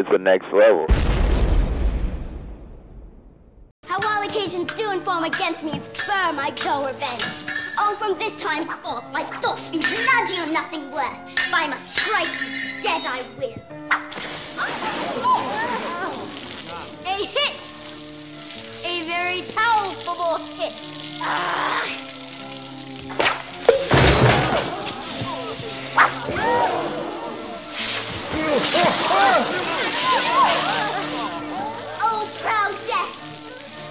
it's the next level. How all occasions do inform against me and spur my dull revenge. Oh, from this time forth, my thoughts be bloody or nothing worth. If I must strike you dead, I will. A hit! A very powerful hit. Oh, Oh, proud death!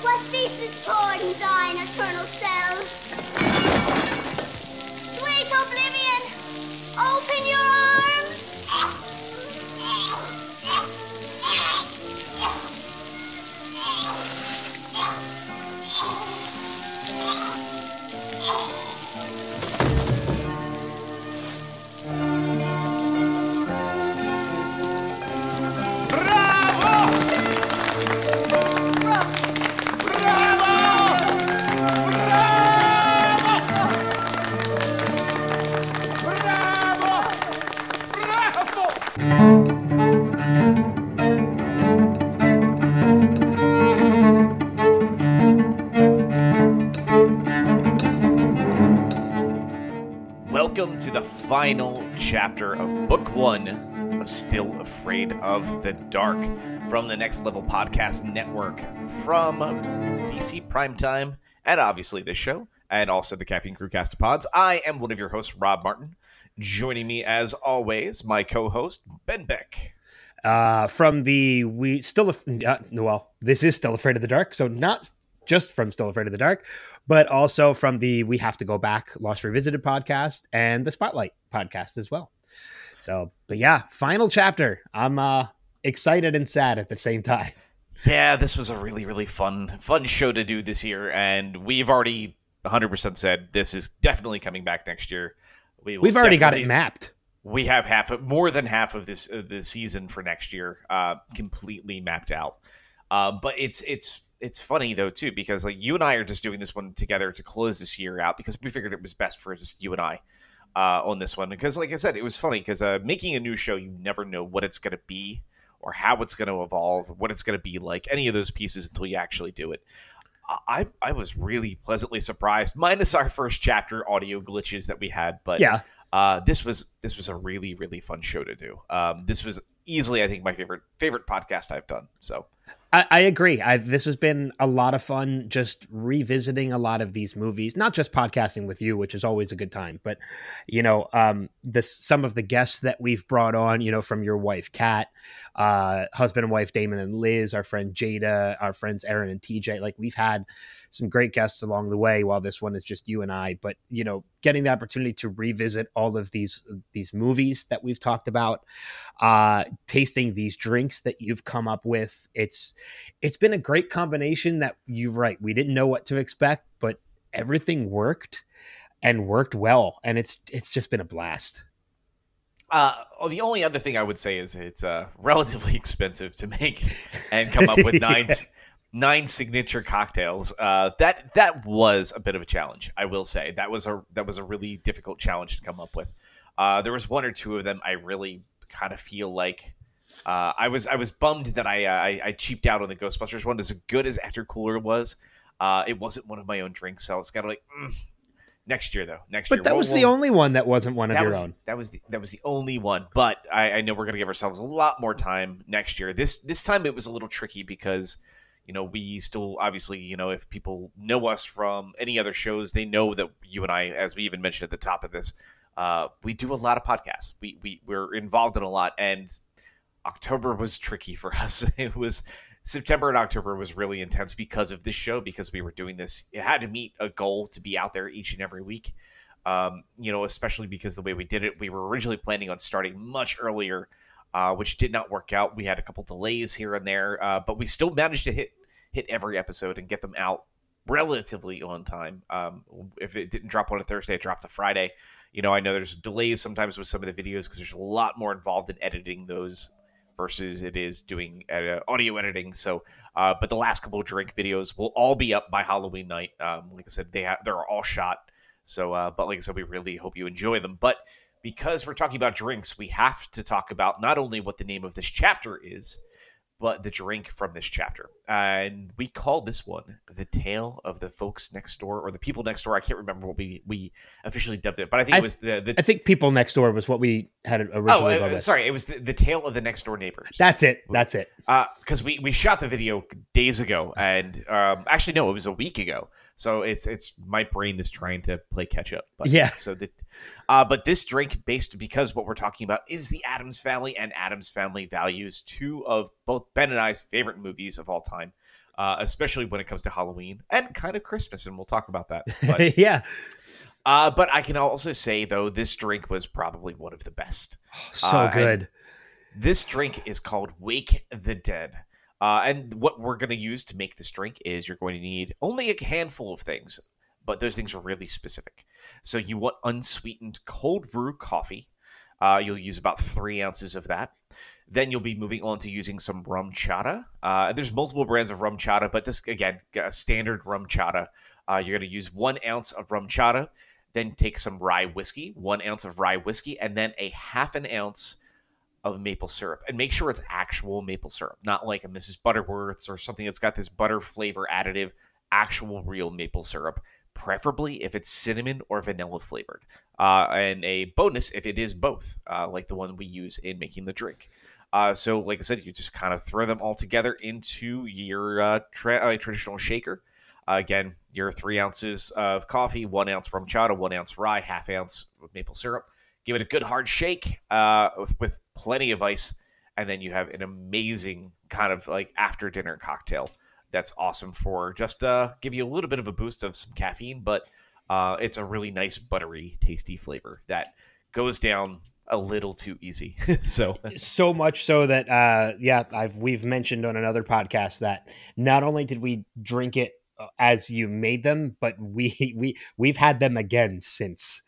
What faces torn thine eternal cells? Sweet oblivion! Open your arms! Final chapter of Book One of Still Afraid of the Dark from the Next Level Podcast Network, from DC Primetime, and obviously this show, and also the Caffeine Crew Cast of Pods. I am one of your hosts, Rob Martin. Joining me, as always, my co-host Ben Beck. uh, from the we still af- uh, well this is still afraid of the dark so not just from still afraid of the dark but also from the we have to go back lost revisited podcast and the spotlight podcast as well so but yeah final chapter i'm uh excited and sad at the same time Yeah, this was a really, really fun, fun show to do this year, and we've already 100% said this is definitely coming back next year. We we've already got it mapped we have half of more than half of this uh, the season for next year uh, completely mapped out. Uh, but it's it's it's funny though too because like you and I are just doing this one together to close this year out because we figured it was best for just you and I uh, on this one because like I said it was funny because uh, making a new show you never know what it's going to be or how it's going to evolve what it's going to be like any of those pieces until you actually do it. I I was really pleasantly surprised, minus our first chapter audio glitches that we had, but yeah uh, this was this was a really really fun show to do. Um, this was easily I think my favorite favorite podcast I've done. So I, I agree. I, this has been a lot of fun just revisiting a lot of these movies, not just podcasting with you, which is always a good time, but you know, um, this some of the guests that we've brought on, you know, from your wife Kat, uh, husband and wife Damon and Liz, our friend Jada, our friends Aaron and TJ. Like we've had some great guests along the way. While this one is just you and I, but you know, getting the opportunity to revisit all of these these movies that we've talked about, uh, tasting these drinks that you've come up with, it's it's been a great combination that you're right we didn't know what to expect but everything worked and worked well and it's it's just been a blast uh, oh, the only other thing I would say is it's uh, relatively expensive to make and come up with nine Yeah. nine signature cocktails. Uh, that that was a bit of a challenge. I will say that was a that was a really difficult challenge to come up with. Uh, there was one or two of them I really kind of feel like uh, I was I was bummed that I, uh, I I cheaped out on the Ghostbusters one. As good as Ecto Cooler was, uh, it wasn't one of my own drinks, so it's kind of like mm. Next year though. Next year, but that we'll- was the we'll- only one that wasn't one of that your was, own That was the, that was the only one. But I, I know we're gonna give ourselves a lot more time next year. This this time it was a little tricky because you know we still obviously you know if people know us from any other shows, they know that you and I, as we even mentioned at the top of this, uh, we do a lot of podcasts. We we we're involved in a lot, and October was tricky for us. It was. September and October was really intense because of this show because we were doing this. It had to meet a goal to be out there each and every week um, you know, especially because the way we did it, we were originally planning on starting much earlier, uh, which did not work out. We had a couple delays here and there, uh, but we still managed to hit hit every episode and get them out relatively on time. Um, if it didn't drop on a Thursday, it dropped a Friday. You know, I know there's delays sometimes with some of the videos because there's a lot more involved in editing those versus it is doing uh, audio editing. So, uh, but the last couple drink videos will all be up by Halloween night. Um, like I said, they they're all shot. So, uh, but like I said, we really hope you enjoy them. But because we're talking about drinks, we have to talk about not only what the name of this chapter is, but the drink from this chapter. And we call this one the tale of the folks next door or the people next door. I can't remember what we we officially dubbed it, but I think I- it was the, the I think people next door was what we had oh originally. uh, sorry, it was the, the tale of the next door neighbors. That's it. That's it. because we we shot the video days ago, and um, actually no, it was a week ago. So it's it's my brain is trying to play catch up. But, Yeah. So that, uh, but this drink based because what we're talking about is the Addams Family and Addams Family values, two of both Ben and I's favorite movies of all time. Uh, especially when it comes to Halloween and kind of Christmas, and we'll talk about that. But, yeah. uh, but I can also say though, this drink was probably one of the best. So Uh, good. This drink is called Wake the Dead. Uh, and what we're going to use to make this drink is you're going to need only a handful of things, but those things are really specific. So you want unsweetened cold brew coffee. Uh, you'll use about three ounces of that. Then you'll be moving on to using some RumChata. Uh, there's multiple brands of RumChata, but just again, standard RumChata. Uh, you're going to use one ounce of RumChata. Then take some rye whiskey, one ounce of rye whiskey, and then a half an ounce of maple syrup and make sure it's actual maple syrup, not like a Mrs. Butterworth's or something that's got this butter flavor additive, actual real maple syrup, preferably if it's cinnamon or vanilla flavored. Uh, and a bonus if it is both, uh, like the one we use in making the drink. Uh, so, like I said, you just kind of throw them all together into your uh, tra- uh, traditional shaker. Uh, again, your three ounces of coffee, one ounce RumChata, one ounce rye, half ounce of maple syrup give it a good hard shake with, with plenty of ice, and then you have an amazing kind of like after dinner cocktail that's awesome for just uh, give you a little bit of a boost of some caffeine, but uh, it's a really nice buttery, tasty flavor that goes down a little too easy. so so much so that uh yeah i've we've mentioned on another podcast that not only did we drink it uh, as you made them but we we we've had them again since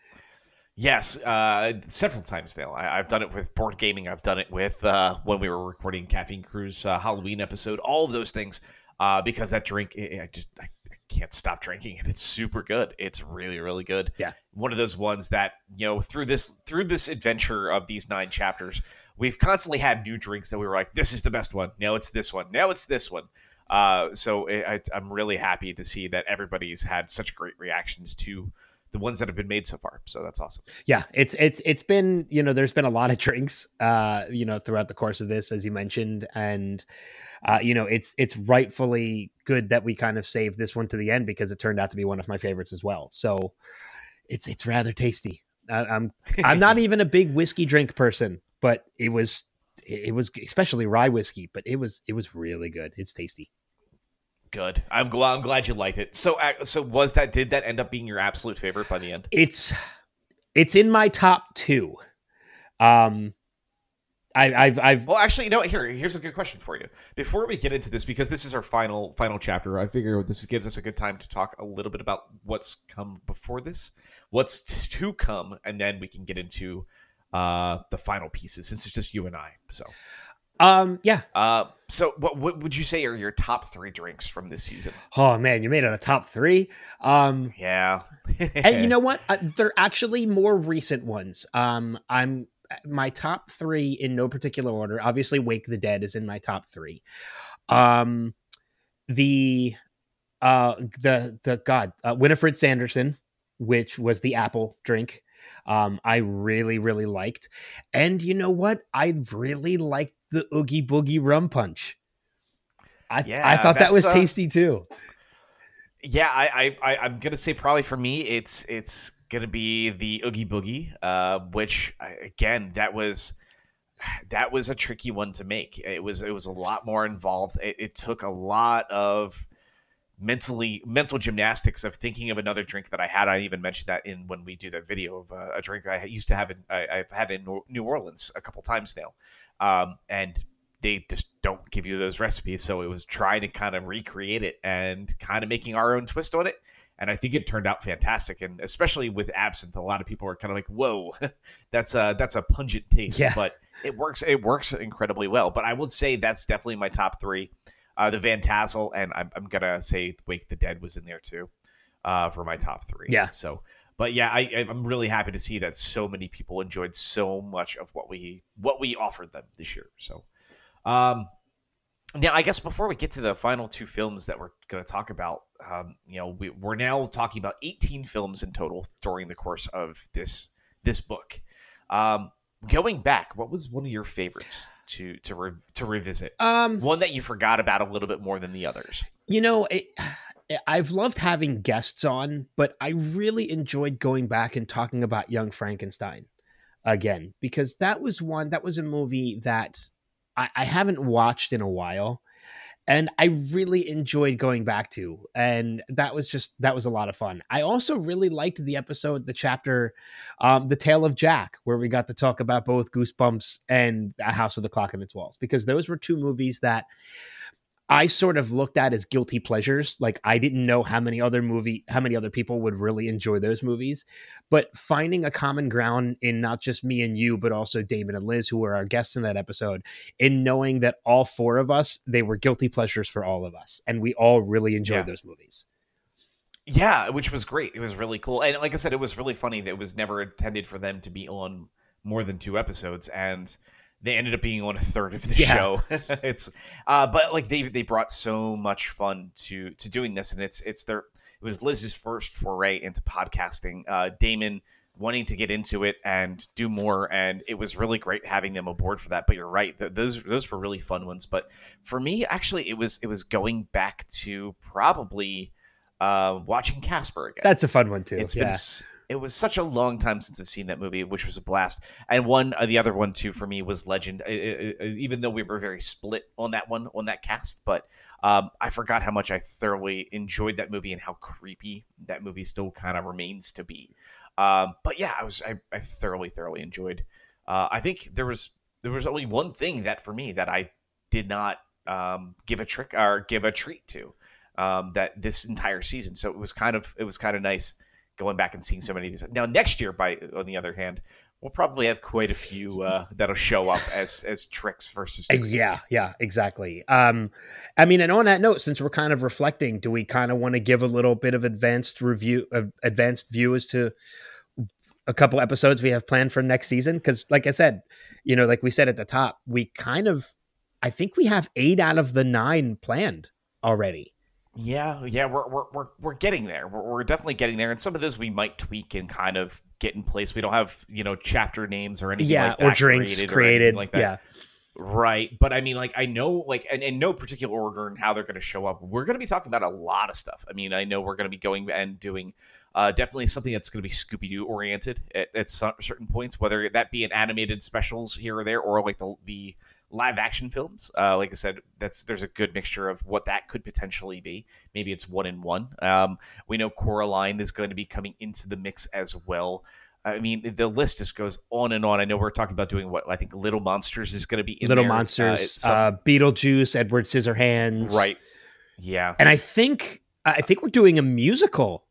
Yes, uh, several times now. I, I've done it with board gaming. I've done it with uh, when we were recording Caffeine Crew's uh, Halloween episode. All of those things uh, because that drink, I I just I, I can't stop drinking it. It's super good. It's really really good. Yeah. one of those ones that you know through this through this adventure of these nine chapters, we've constantly had new drinks that we were like, this is the best one. Now it's this one. Now it's this one. Uh, so it, I, I'm really happy to see that everybody's had such great reactions to the ones that have been made so far. So that's awesome. yeah it's it's it's been you know there's been a lot of drinks uh you know throughout the course of this as you mentioned. And uh you know it's it's rightfully good that we kind of saved this one to the end because it turned out to be one of my favorites as well. So it's it's rather tasty. I, i'm i'm not even a big whiskey drink person but it was it was especially rye whiskey but it was it was really good. It's tasty Good. I'm glad. I'm glad you liked it. So, uh, so was that? Did that end up being your absolute favorite by the end? it's it's in my top two um I, I've I've Well, actually, you know, what? here, here's a good question for you. Before we get into this, because this is our final final chapter, I figure this gives us a good time to talk a little bit about what's come before this, what's to come, and then we can get into uh the final pieces. Since it's just you and I, so um yeah. Uh, so what what would you say are your top three drinks from this season? oh man you made it a top three. Um Yeah, and you know what? Uh, they're actually more recent ones. Um i'm my top three in no particular order obviously wake the dead is in my top three. Um the uh the the god uh, winifred sanderson which was the apple drink um i really really liked. And you know what? I really liked the oogie boogie rum punch i i thought that was uh, tasty too Yeah, I, I, I I'm gonna say probably for me, it's it's gonna be the Oogie Boogie, uh, which again that was that was a tricky one to make. It was it was a lot more involved. It, it took a lot of mentally mental gymnastics of thinking of another drink that I had. I even mentioned that in when we do that video of uh, a drink I used to have in I, I've had in New Orleans a couple times now, um, and they just don't give you those recipes. So it was trying to kind of recreate it and kind of making our own twist on it. And I think it turned out fantastic. And especially with absinthe, a lot of people are kind of like, "Whoa, that's a that's a pungent taste." Yeah. But it works. It works incredibly well. But I would say that's definitely my top three. Uh, the Van Tassel, and I'm, I'm gonna say Wake the Dead was in there too, uh, for my top three. Yeah. So, but yeah, I, I'm really happy to see that so many people enjoyed so much of what we what we offered them this year. So, um, now I guess before we get to the final two films that we're going to talk about, um, you know, we, we're now talking about 18 films in total during the course of this this book. Um, going back, what was one of your favorites to to re- to revisit? Um, one that you forgot about a little bit more than the others. You know, it, I've loved having guests on, but I really enjoyed going back and talking about Young Frankenstein again because that was one that was a movie that I, I haven't watched in a while and I really enjoyed going back to. And that was just that was a lot of fun. I also really liked the episode, the chapter, um, the Tale of Jack, where we got to talk about both Goosebumps and A House of the Clock in its Walls, because those were two movies that I sort of looked at as guilty pleasures. Like I didn't know how many other movie, how many other people would really enjoy those movies. But finding a common ground in not just me and you, but also Damon and Liz, who were our guests in that episode, in knowing that all four of us, they were guilty pleasures for all of us, and we all really enjoyed yeah. those movies. Yeah, which was great. It was really cool, and like I said, it was really funny that it was never intended for them to be on more than two episodes, and they ended up being on a third of the yeah. show. it's uh, but like they they brought so much fun to to doing this, and it's it's their it was Liz's first foray into podcasting. Uh, Damon wanting to get into it and do more, and it was really great having them aboard for that. But you're right; those those were really fun ones. But for me, actually, it was it was going back to probably uh, watching Casper again. That's a fun one too. It's yeah. been it was such a long time since I've seen that movie, which was a blast. And one, uh, the other one too, for me was Legend. It, it, it, even though we were very split on that one, on that cast, but um, I forgot how much I thoroughly enjoyed that movie and how creepy that movie still kind of remains to be. Um, but yeah, I was I, I thoroughly, thoroughly enjoyed. Uh, I think there was there was only one thing that for me that I did not um, give a trick or give a treat to um, that this entire season. So it was kind of it was kind of nice going back and seeing so many of these. Now next year, by on the other hand, we'll probably have quite a few uh, that'll show up as as tricks versus uh, treats. yeah yeah exactly um i mean and on that note since we're kind of reflecting do we kind of want to give a little bit of advanced review uh, advanced view as to a couple episodes we have planned for next season because like i said you know like we said at the top we kind of i think we have eight out of the nine planned already yeah, yeah, we're we're we're, we're getting there. We're, we're definitely getting there, and some of this we might tweak and kind of get in place. We don't have you know chapter names or anything. Yeah, like or drinks created, created. Or like that. Yeah, right. But I mean, like I know, like, and in no particular order and how they're going to show up. We're going to be talking about a lot of stuff. I mean, I know we're going to be going and doing. Uh, definitely something that's going to be Scooby Doo oriented at, at some, certain points, whether that be an animated specials here or there, or like the the live action films. Uh, like I said, that's there's a good mixture of what that could potentially be. Maybe it's one in one. Um, we know Coraline is going to be coming into the mix as well. I mean, the list just goes on and on. I know we're talking about doing what I think Little Monsters is going to be Little there. Monsters, uh, uh, Beetlejuice, Edward Scissorhands, right? Yeah, and I think I think we're doing a musical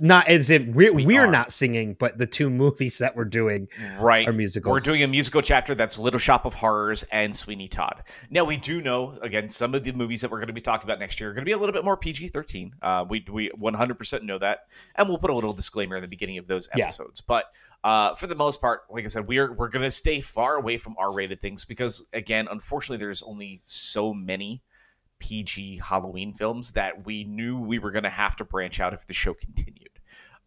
not as if we're we we're not singing, but the two movies that we're doing right are musicals. We're doing a musical chapter that's Little Shop of Horrors and Sweeney Todd. Now we do know again some of the movies that we're going to be talking about next year are going to be a little bit more PG thirteen. Uh, we we one hundred percent know that, and we'll put a little disclaimer in the beginning of those episodes. Yeah. But uh, for the most part, like I said, we're we're going to stay far away from R rated things because again, unfortunately, there's only so many PG Halloween films that we knew we were going to have to branch out if the show continued.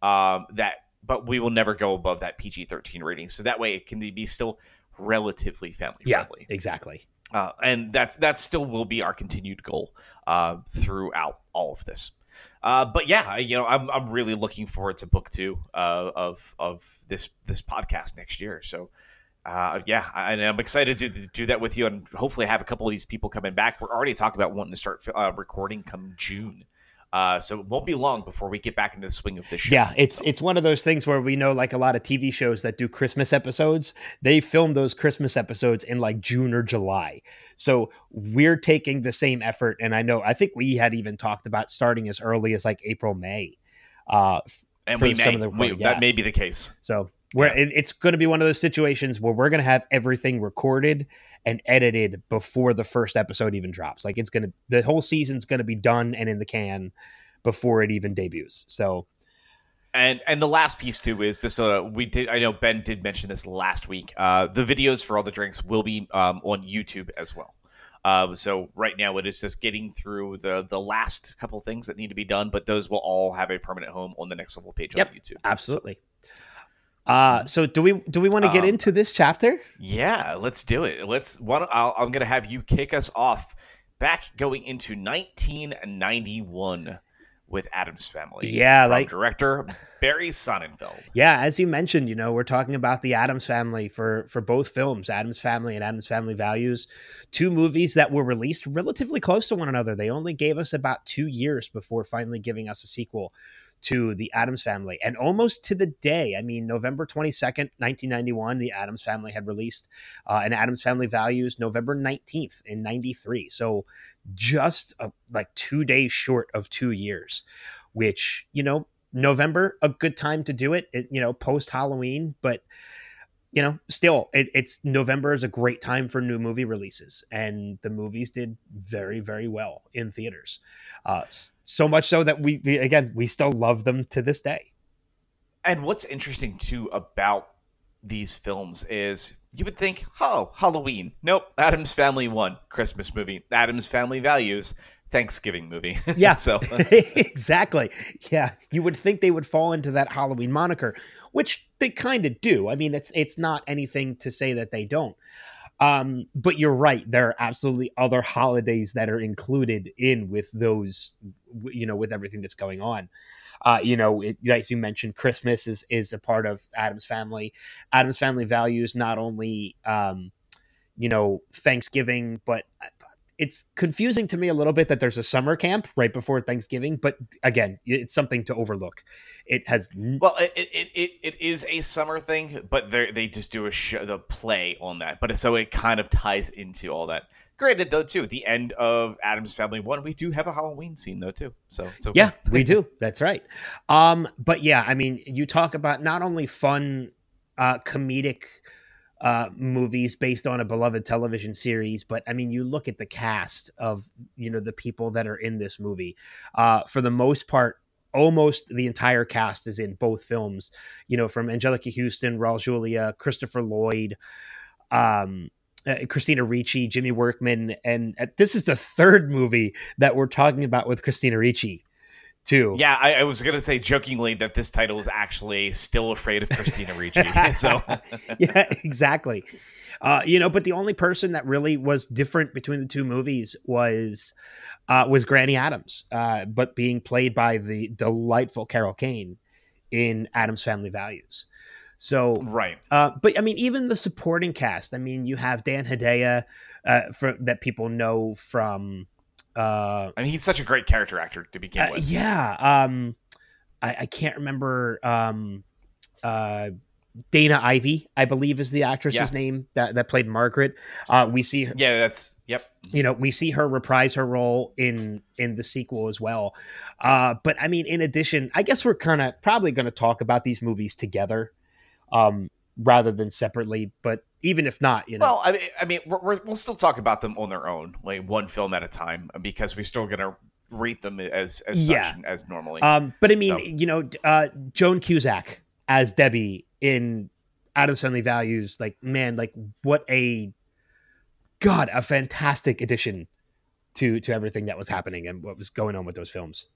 Um, that, but we will never go above that PG thirteen rating, so that way it can be still relatively family friendly. Yeah, exactly. Uh, and that's that still will be our continued goal uh, throughout all of this. Uh, but yeah, you know, I'm I'm really looking forward to book two uh, of of this this podcast next year. So uh, yeah, and I'm excited to do that with you, and hopefully have a couple of these people coming back. We're already talking about wanting to start uh, recording come June. Uh, so it won't be long before we get back into the swing of this show. Yeah, it's it's one of those things where we know, like a lot of TV shows that do Christmas episodes, they film those Christmas episodes in like June or July. So we're taking the same effort, and I know I think we had even talked about starting as early as like April, May. Uh, and we may, the, we, yeah. that may be the case. So where yeah. it, it's going to be one of those situations where we're going to have everything recorded and edited before the first episode even drops. Like it's going to the whole season's going to be done and in the can before it even debuts. So And and the last piece too is this. Uh, we did. I know Ben did mention this last week. Uh, the videos for all the drinks will be um, on YouTube as well. Uh, so right now it is just getting through the the last couple things that need to be done, but those will all have a permanent home on the next level page Yep, on YouTube. Absolutely. Uh, so do we do we want to get Um, into this chapter? Yeah, let's do it. Let's. I'll, I'm going to have you kick us off back going into 1991 with Addams Family. Yeah, like- director Barry Sonnenfeld. Yeah, as you mentioned, you know, we're talking about the Addams Family for for both films, Addams Family and Addams Family Values, two movies that were released relatively close to one another. They only gave us about 2 years before finally giving us a sequel to the Addams Family. And almost to the day, I mean, November 22nd, 1991, the Addams Family had released uh, an Addams Family Values November 19th in 93. So just uh like 2 days short of 2 years, which, you know, November, a good time to do it, it you know, post Halloween, but you know, still, it, it's November is a great time for new movie releases, and the movies did very, very well in theaters. Uh, so much so that we, we, again, we still love them to this day. And what's interesting too about these films is you would think, oh, Halloween. Nope. Addams Family one Christmas movie. Addams Family Values Thanksgiving movie. Yeah. so exactly. Yeah, you would think they would fall into that Halloween moniker, which they kind of do. I mean, it's it's not anything to say that they don't. Um, but you're right. There are absolutely other holidays that are included in with those, you know, with everything that's going on. Uh, you know, it, as you mentioned, Christmas is is a part of Addams family. Addams family values not only, um, you know, Thanksgiving, but uh, it's confusing to me a little bit that there's a summer camp right before Thanksgiving. But again, it's something to overlook. It has n- Well, it it, it, it is a summer thing, but they they just do a show, the play on that. But so it kind of ties into all that. Granted, though, too, the end of Addams Family One, we do have a Halloween scene, though, too. So it's okay. Yeah, we do. That's right. Um, but yeah, I mean, you talk about not only fun, uh, comedic uh, movies based on a beloved television series, but I mean, you look at the cast of you know the people that are in this movie. Uh, for the most part, almost the entire cast is in both films. You know, from Anjelica Huston, Raul Julia, Christopher Lloyd. Um, uh, Christina Ricci, Jimmy Workman, and uh, this is the third movie that we're talking about with Christina Ricci, too. Yeah, I, I was gonna say jokingly that this title is actually still afraid of Christina Ricci. so yeah, exactly. Uh, you know, but the only person that really was different between the two movies was uh, was Granny Addams, uh, but being played by the delightful Carol Kane in Addams Family Values. So, right, uh, but I mean, even the supporting cast. I mean, you have Dan Hedaya, uh, for, that people know from. Uh, I mean, he's such a great character actor to begin uh, with. yeah, um, I, I can't remember. Um, uh, Dana Ivey, I believe, is the actress's Yeah. name that, that played Margaret. Uh, we see her, Yeah, that's yep. you know, we see her reprise her role in in the sequel as well. Uh, but I mean, in addition, I guess we're kind of probably going to talk about these movies together, um, rather than separately. But even if not, you know, Well, I mean, I mean, we're, we're, we'll still talk about them on their own, like one film at a time, because we're still gonna rate them as as Yeah. such as normally. Um, but I mean, So- you know, uh, Joan Cusack as Debbie in Addams Family Values, like man, like what a god, a fantastic addition to to everything that was happening and what was going on with those films.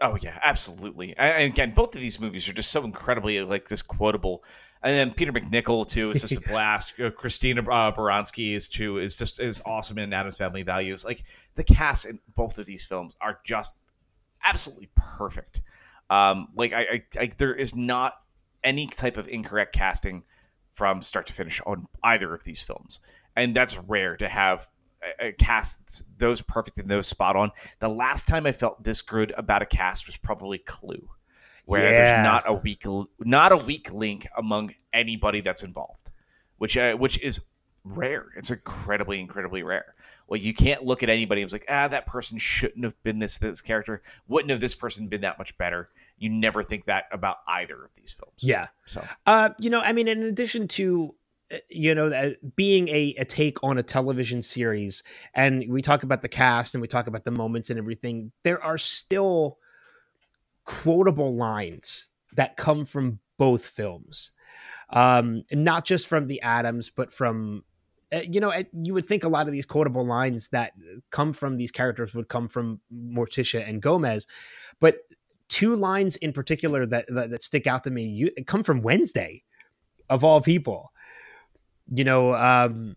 Oh yeah, absolutely. And again, both of these movies are just so incredibly like this quotable. And then Peter MacNicol too is just a blast. Uh, Christina uh, Baranski is too is just is awesome in Addams Family Values. Like the cast in both of these films are just absolutely perfect. Um, like I, I, I, there is not any type of incorrect casting from start to finish on either of these films, and that's rare to have a, a cast those perfect and those spot on. The last time I felt this good about a cast was probably Clue, where Yeah. there's not a weak not a weak link among anybody that's involved, which uh, which is rare. It's incredibly incredibly rare. Well, you can't look at anybody and was like, ah, that person shouldn't have been this this character. Wouldn't have this person been that much better? You never think that about either of these films. Yeah. So Uh, you know, I mean, in addition to uh, you know uh, being a, a take on a television series, and we talk about the cast and we talk about the moments and everything, there are still quotable lines that come from both films. Um, not just from the Addams, but from uh, you know, you would think a lot of these quotable lines that come from these characters would come from Morticia and Gomez, but two lines in particular that that, that stick out to me you come from Wednesday, of all people. You know, um,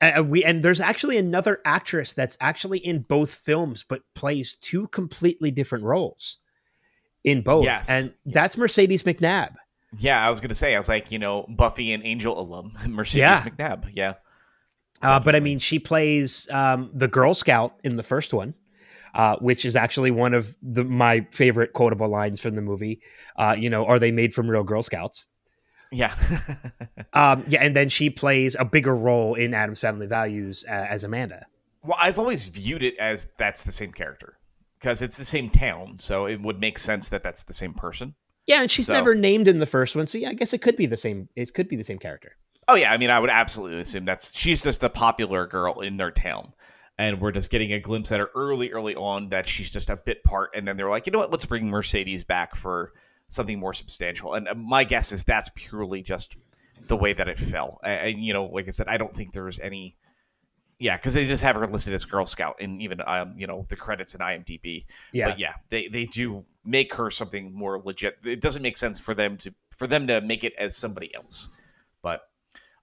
and we and there's actually another actress that's actually in both films, but plays two completely different roles in both, Yes. and that's Mercedes McNabb. Yeah, I was gonna say, I was like, you know, Buffy and Angel alum, Mercedes Yeah. McNabb. Yeah. Uh, but I mean, she plays um, the Girl Scout in the first one, uh, which is actually one of the, my favorite quotable lines from the movie. Uh, you know, are they made from real Girl Scouts? Yeah. Um, yeah, and then she plays a bigger role in Addams Family Values uh, as Amanda. well, I've always viewed it as that's the same character because it's the same town, so it would make sense that that's the same person. Yeah, and she's So- never named in the first one, so yeah, I guess it could be the same. It could be the same character. Oh yeah, I mean, I would absolutely assume that's she's just the popular girl in their town, and we're just getting a glimpse at her early, early on that she's just a bit part, and then they're like, you know what, let's bring Mercedes back for something more substantial. And uh, my guess is that's purely just the way that it fell. And, and, you know, like I said, I don't think there's any. Yeah, because they just have her listed as Girl Scout in even um, you know the credits in IMDb. Yeah, But yeah, they they do make her something more legit. It doesn't make sense for them to for them to make it as somebody else. But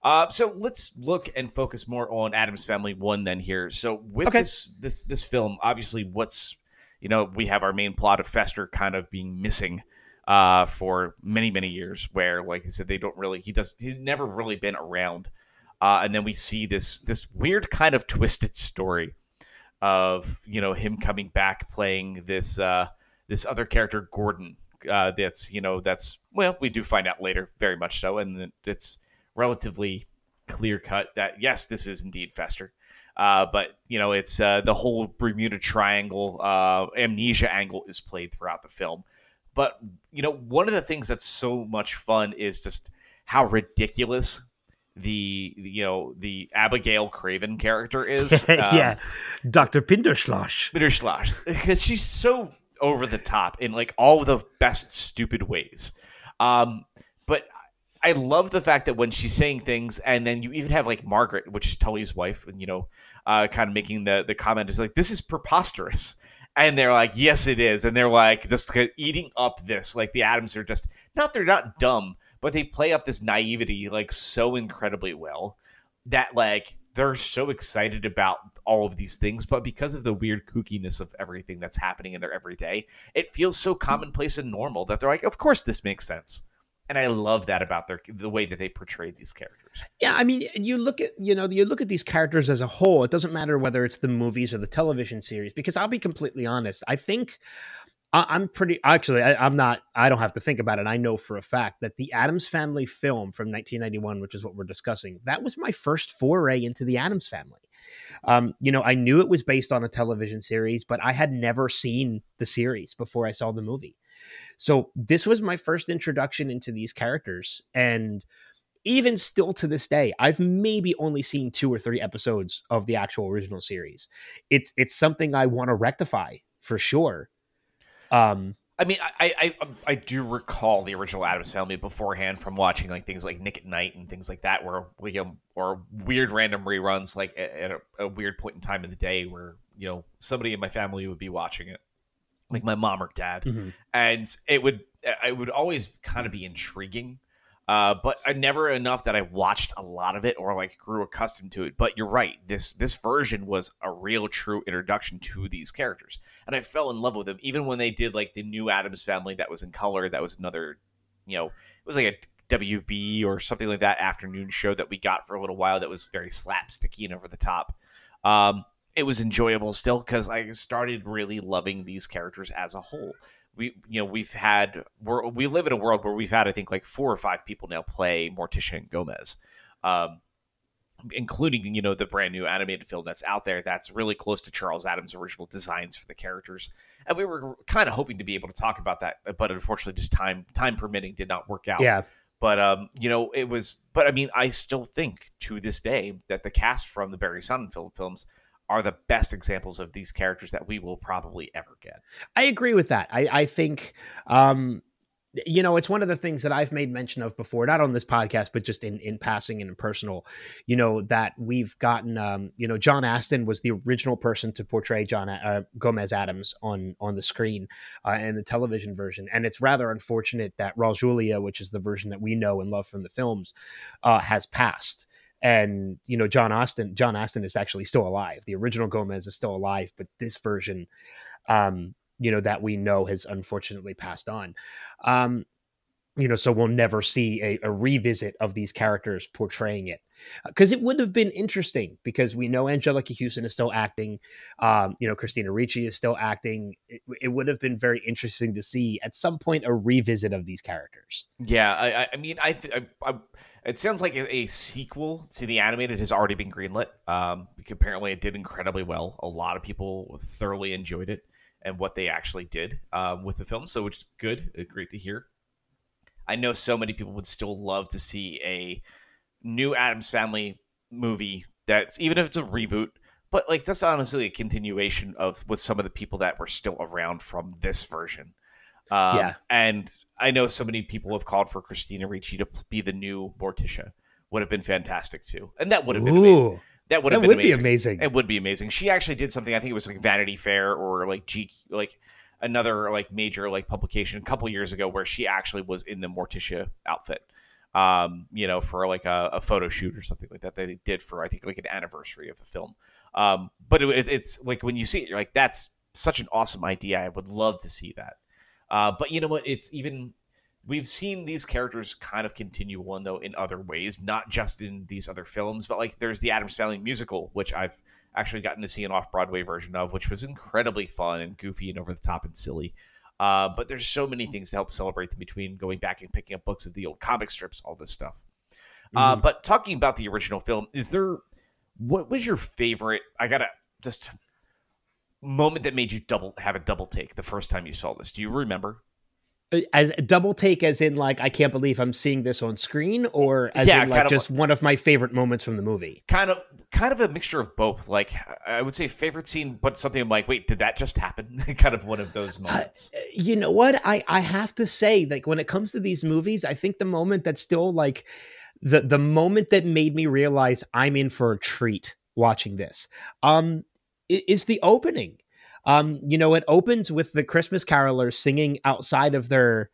uh, so let's look and focus more on Addams Family One then here. So with Okay. this this this film, obviously, what's you know we have our main plot of Fester kind of being missing uh, for many many years, where like I said, they don't really he does he's never really been around, uh, and then we see this this weird kind of twisted story of you know him coming back playing this uh, this other character Gordon. Uh, that's you know that's well we do find out later very much so and it's relatively clear cut that yes this is indeed Fester. Uh, but you know it's uh, the whole Bermuda Triangle uh, amnesia angle is played throughout the film. But you know one of the things that's so much fun is just how ridiculous the you know the Abigail Craven character is. Um, yeah, Doctor Pinderschloss. Bitterschloss because she's so over the top in like all the best stupid ways. Um, but I love the fact that when she's saying things, and then you even have like Margaret, which is Tully's wife, and you know, uh, kind of making the the comment is like, "This is preposterous," and they're like, "Yes, it is," and they're like just eating up this. Like the Addams are just not they're not dumb, but they play up this naivety like so incredibly well that like they're so excited about all of these things, but because of the weird kookiness of everything that's happening in their everyday, it feels so commonplace and normal that they're like, of course this makes sense. And I love that about their the way that they portray these characters. Yeah, I mean, you look at you know you look at these characters as a whole. It doesn't matter whether it's the movies or the television series, because I'll be completely honest. I think I, I'm pretty actually. I, I'm not. I don't have to think about it. I know for a fact that the Addams Family film from 1991, which is what we're discussing, that was my first foray into the Addams Family. Um, you know, I knew it was based on a television series, but I had never seen the series before I saw the movie. So this was my first introduction into these characters, and even still to this day, I've maybe only seen two or three episodes of the actual original series. It's it's something I want to rectify for sure. Um, I mean, I, I I I do recall the original Addams Family beforehand from watching like things like Nick at Night and things like that, where we um, or weird random reruns like at, a, a weird point in time in the day where you know somebody in my family would be watching it, like my mom or dad, and it would it would always kind of be intriguing uh, but I never enough that I watched a lot of it or like grew accustomed to it. But you're right. This this version was a real true introduction to these characters, and I fell in love with them. Even when they did like the new Addams Family that was in color, that was another, you know, it was like a WB or something like that afternoon show that we got for a little while that was very slapsticky and over the top. Um, it was enjoyable still because I started really loving these characters as a whole we you know we've had we're, we live in a world where we've had I think like four or five people now play Morticia and Gomez, um, including you know the brand new animated film that's out there that's really close to Charles Addams' original designs for the characters, and we were kind of hoping to be able to talk about that, but unfortunately, just time time permitting did not work out. yeah, But um, you know, it was. But I mean, I still think to this day that the cast from the Barry Sonnenfeld films are the best examples of these characters that we will probably ever get. I agree with that. I, I think um, you know it's one of the things that i've made mention of before not on this podcast but just in in passing and in personal you know that we've gotten um you know john astin was the original person to portray john uh, gomez Addams on on the screen uh, in the television version and it's rather unfortunate that raul julia which is the version that we know and love from the films uh, has passed and you know john austin john astin is actually still alive. The original gomez is still alive but this version um you know that we know has unfortunately passed on. Um you know so we'll never see a, a revisit of these characters portraying it because it would have been interesting because we know Anjelica Huston is still acting um you know Christina Ricci is still acting it, it, would have been very interesting to see at some point a revisit of these characters yeah i i mean i, I, I it sounds like a, a, sequel to the animated has already been greenlit um apparently it did incredibly well a lot of people thoroughly enjoyed it and what they actually did um, with the film. So, which is good, uh, great to hear. I know so many people would still love to see a new Addams Family movie that's even if it's a reboot, but like that's honestly a continuation of with some of the people that were still around from this version. Um, yeah, and I know so many people have called for Christina Ricci to be the new Morticia. Would have been fantastic too, and that would have been amazing. That would have been would amazing. be amazing. It would be amazing. She actually did something. I think it was like Vanity Fair or like G, like another like major like publication a couple years ago where she actually was in the Morticia outfit. Um, you know, for like a, a photo shoot or something like that. They did for I think like an anniversary of the film. Um, but it, it's like when you see it, you're like, that's such an awesome idea. I would love to see that. Uh, but you know what? It's even we've seen these characters kind of continue on though in other ways, not just in these other films, but like there's the Addams Family musical, which I've actually gotten to see an off Broadway version of, which was incredibly fun and goofy and over the top and silly. Uh, but there's so many things to help celebrate them between going back and picking up books of the old comic strips, all this stuff. Uh, mm-hmm. Uh, but talking about the original film, is there what was your favorite? I gotta just moment that made you double have a double take the first time you saw this. Do you remember? As a double take as in like i can't believe i'm seeing this on screen or as yeah, in like just of, one of my favorite moments from the movie. Kind of kind of a mixture of both like i would say favorite scene but something I'm like wait did that just happen? Kind of one of those moments. uh, you know what? I i have to say like when it comes to these movies i think the moment that's still like the the moment that made me realize i'm in for a treat watching this um is the opening um, you know, it opens with the Christmas carolers singing outside of their,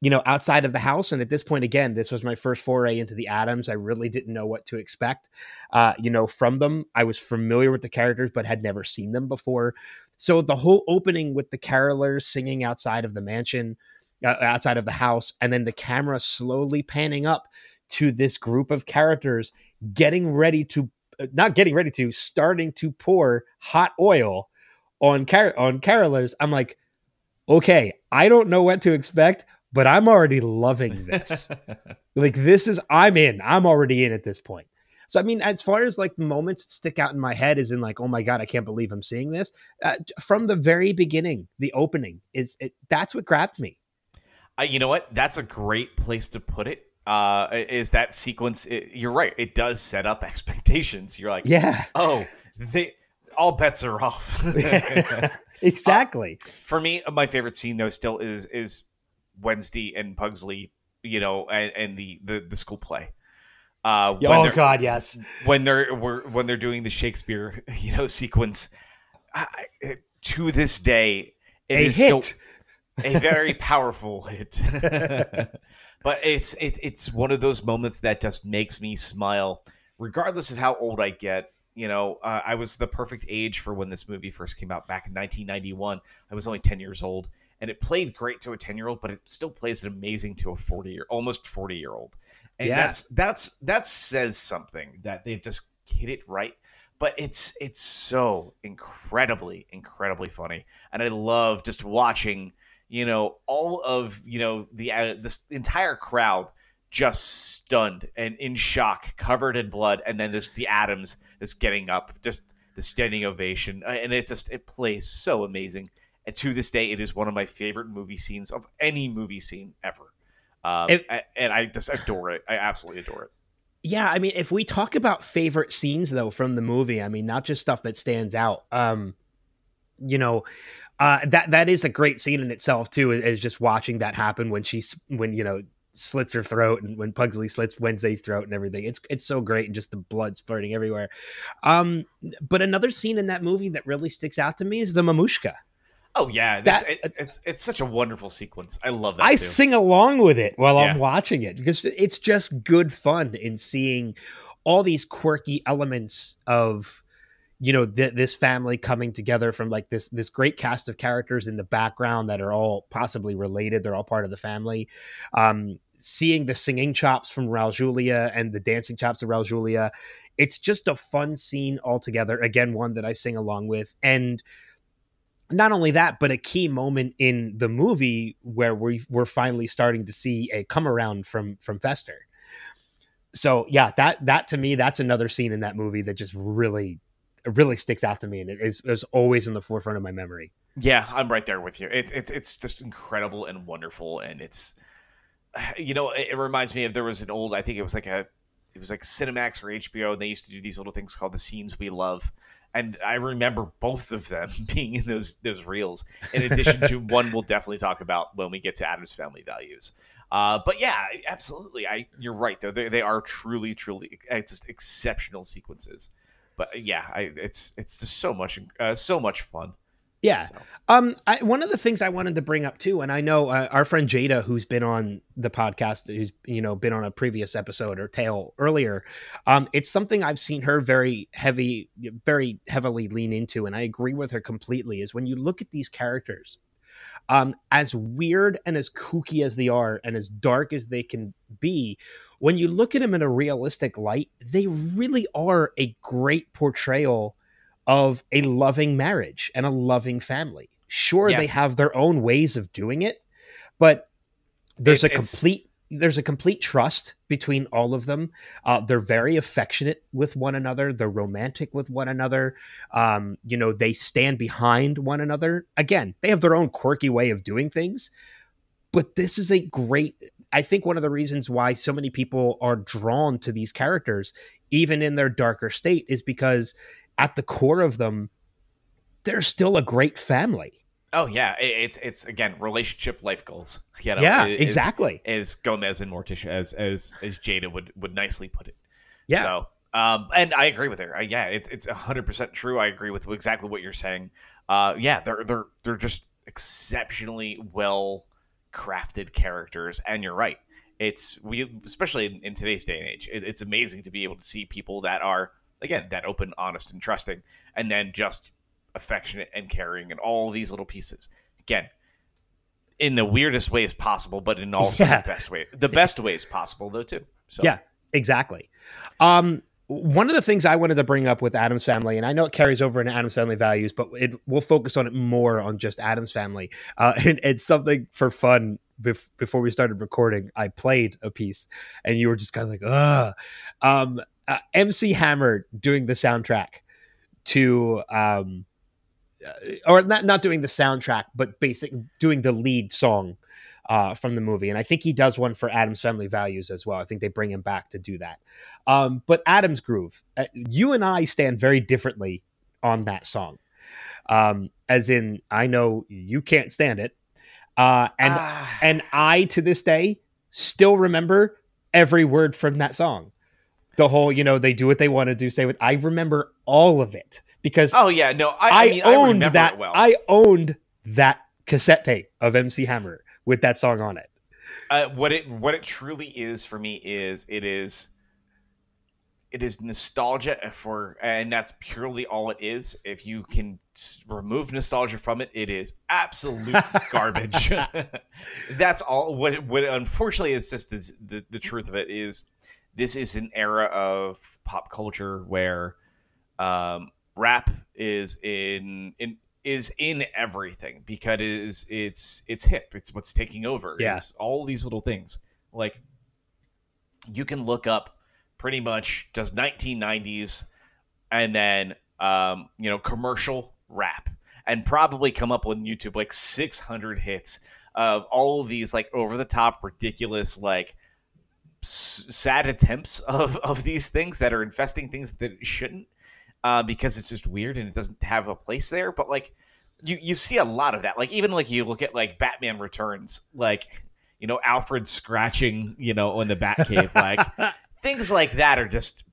you know, outside of the house. And at this point, again, this was my first foray into the Addams. I really didn't know what to expect, uh, you know, from them. I was familiar with the characters, but had never seen them before. So the whole opening with the carolers singing outside of the mansion, uh, outside of the house, and then the camera slowly panning up to this group of characters getting ready to, uh, not getting ready to, starting to pour hot oil on car- on carolers, I'm like, okay, I don't know what to expect, but I'm already loving this. like this is I'm in. I'm already in at this point. So I mean, as far as like moments that stick out in my head, is in like, oh my god, I can't believe I'm seeing this. Uh, from the very beginning, the opening is it, that's what grabbed me. Uh, you know what? That's a great place to put it. Uh, is that sequence? It, you're right. It does set up expectations. You're like, yeah, oh, they all bets are off. exactly. Uh, for me, my favorite scene though still is is Wednesday and Pugsley, you know, and, and the, the the school play. Uh, oh God, yes. When they're when they're doing the Shakespeare, you know, sequence, I, to this day, it a is hit. still a very powerful hit. but it's it, it's one of those moments that just makes me smile, regardless of how old I get. You know, uh, I was the perfect age for when this movie first came out back in 1991. I was only 10 years old, and it played great to a 10 year old, but it still plays amazing to a 40 year, almost 40 year old. And yeah. that's that's that says something that they've just hit it right. But it's it's so incredibly incredibly funny, and I love just watching you know all of you know the uh, this entire crowd just stunned and in shock, covered in blood, and then this the Addams is getting up, just the standing ovation, uh, and it just it plays so amazing. And to this day, it is one of my favorite movie scenes of any movie scene ever. Um, it, and I just adore it. I absolutely adore it. Yeah, I mean, if we talk about favorite scenes though from the movie, I mean, not just stuff that stands out. Um, you know, uh, that that is a great scene in itself too. Is just watching that happen when she's when you know slits her throat and when Pugsley slits Wednesday's throat and everything. It's it's so great and just the blood spurting everywhere. Um, but another scene in that movie that really sticks out to me is the mamushka. Oh yeah, that's, it, it's it's such a wonderful sequence. I love that. I too. sing along with it while Yeah. I'm watching it because it's just good fun in seeing all these quirky elements of you know th- this family coming together from like this this great cast of characters in the background that are all possibly related. They're all part of the family. Um, seeing the singing chops from Raul Julia and the dancing chops of Raul Julia, it's just a fun scene altogether. Again, one that I sing along with and not only that, but a key moment in the movie where we we're finally starting to see a come around from from Fester. So yeah, that that to me, that's another scene in that movie that just really really sticks out to me, and it is, is always in the forefront of my memory. Yeah, I'm right there with you. It, it, it's just incredible and wonderful, and it's you know it, it reminds me of there was an old I think it was like a it was like Cinemax or HBO, and they used to do these little things called the scenes we love. And I remember both of them being in those those reels. In addition to one, we'll definitely talk about when we get to Addams Family Values. Uh, but yeah, absolutely. I you're right though. They, they are truly, truly just exceptional sequences. But yeah, I, it's it's just so much uh, so much fun. Yeah. So. Um, I, one of the things I wanted to bring up too, and I know uh, our friend Jada, who's been on the podcast, who's you know been on a previous episode or tale earlier, um, it's something I've seen her very heavy, very heavily lean into, and I agree with her completely. Is when you look at these characters, um, as weird and as kooky as they are, and as dark as they can be, when you look at them in a realistic light, they really are a great portrayal of a loving marriage and a loving family. Sure, Yeah. they have their own ways of doing it, but there's It- a complete there's a complete trust between all of them. Uh, they're very affectionate with one another. They're romantic with one another. Um, you know, they stand behind one another. Again, they have their own quirky way of doing things, but this is a great. I think one of the reasons why so many people are drawn to these characters, even in their darker state, is because at the core of them, they're still a great family. Oh yeah, it's it's again relationship life goals. You know, yeah, is- exactly. As Gomez and Morticia, as as as Jada would would nicely put it. Yeah. So, um, and I agree with her. Uh, yeah, it's it's hundred percent true. I agree with exactly what you're saying. Uh, yeah, they're they're they're just exceptionally well crafted characters, and you're right. It's we especially in, in today's day and age. It, it's amazing to be able to see people that are again that open, honest, and trusting, and then just affectionate and caring, and all these little pieces. Again, in the weirdest ways possible, but in also Yeah. the best way, the best ways possible though too. So Yeah, exactly. Um, one of the things I wanted to bring up with Addams Family, and I know it carries over into Addams Family values, but it we'll focus on it more on just Addams Family. Uh, and it's something for fun. Bef- before we started recording, I played a piece, and you were just kind of like, "Ugh." Um, uh, MC Hammer doing the soundtrack to, um, uh, or not not doing the soundtrack, but basic doing the lead song uh, from the movie, and I think he does one for Addams Family Values as well. I think they bring him back to do that. Um, but Addams Groove, uh, you and I stand very differently on that song. Um, as in, I know you can't stand it, uh, and Ah. and I to this day still remember every word from that song. The whole, you know, they do what they want to do, say what I remember all of it because oh yeah, no, I, I, I, mean, owned remember that. well. I owned that cassette tape of MC Hammer with that song on it. uh, what it what it truly is for me is it is it is nostalgia for and that's purely all it is if you can remove nostalgia from it it is absolute garbage that's all what what unfortunately is just the, the truth of it is this is an era of pop culture where um, rap is in in is in everything because it is it's it's hip. It's what's taking over. Yeah. it's all these little things. Like you can look up pretty much just 1990s and then um, you know commercial rap and probably come up with YouTube like 600 hits of all of these like over the top ridiculous like s- sad attempts of of these things that are infesting things that it shouldn't, uh, because it's just weird and it doesn't have a place there. But like you you see a lot of that. Like even like you look at like Batman Returns, like you know Alfred scratching you know in the Batcave, like things like that are just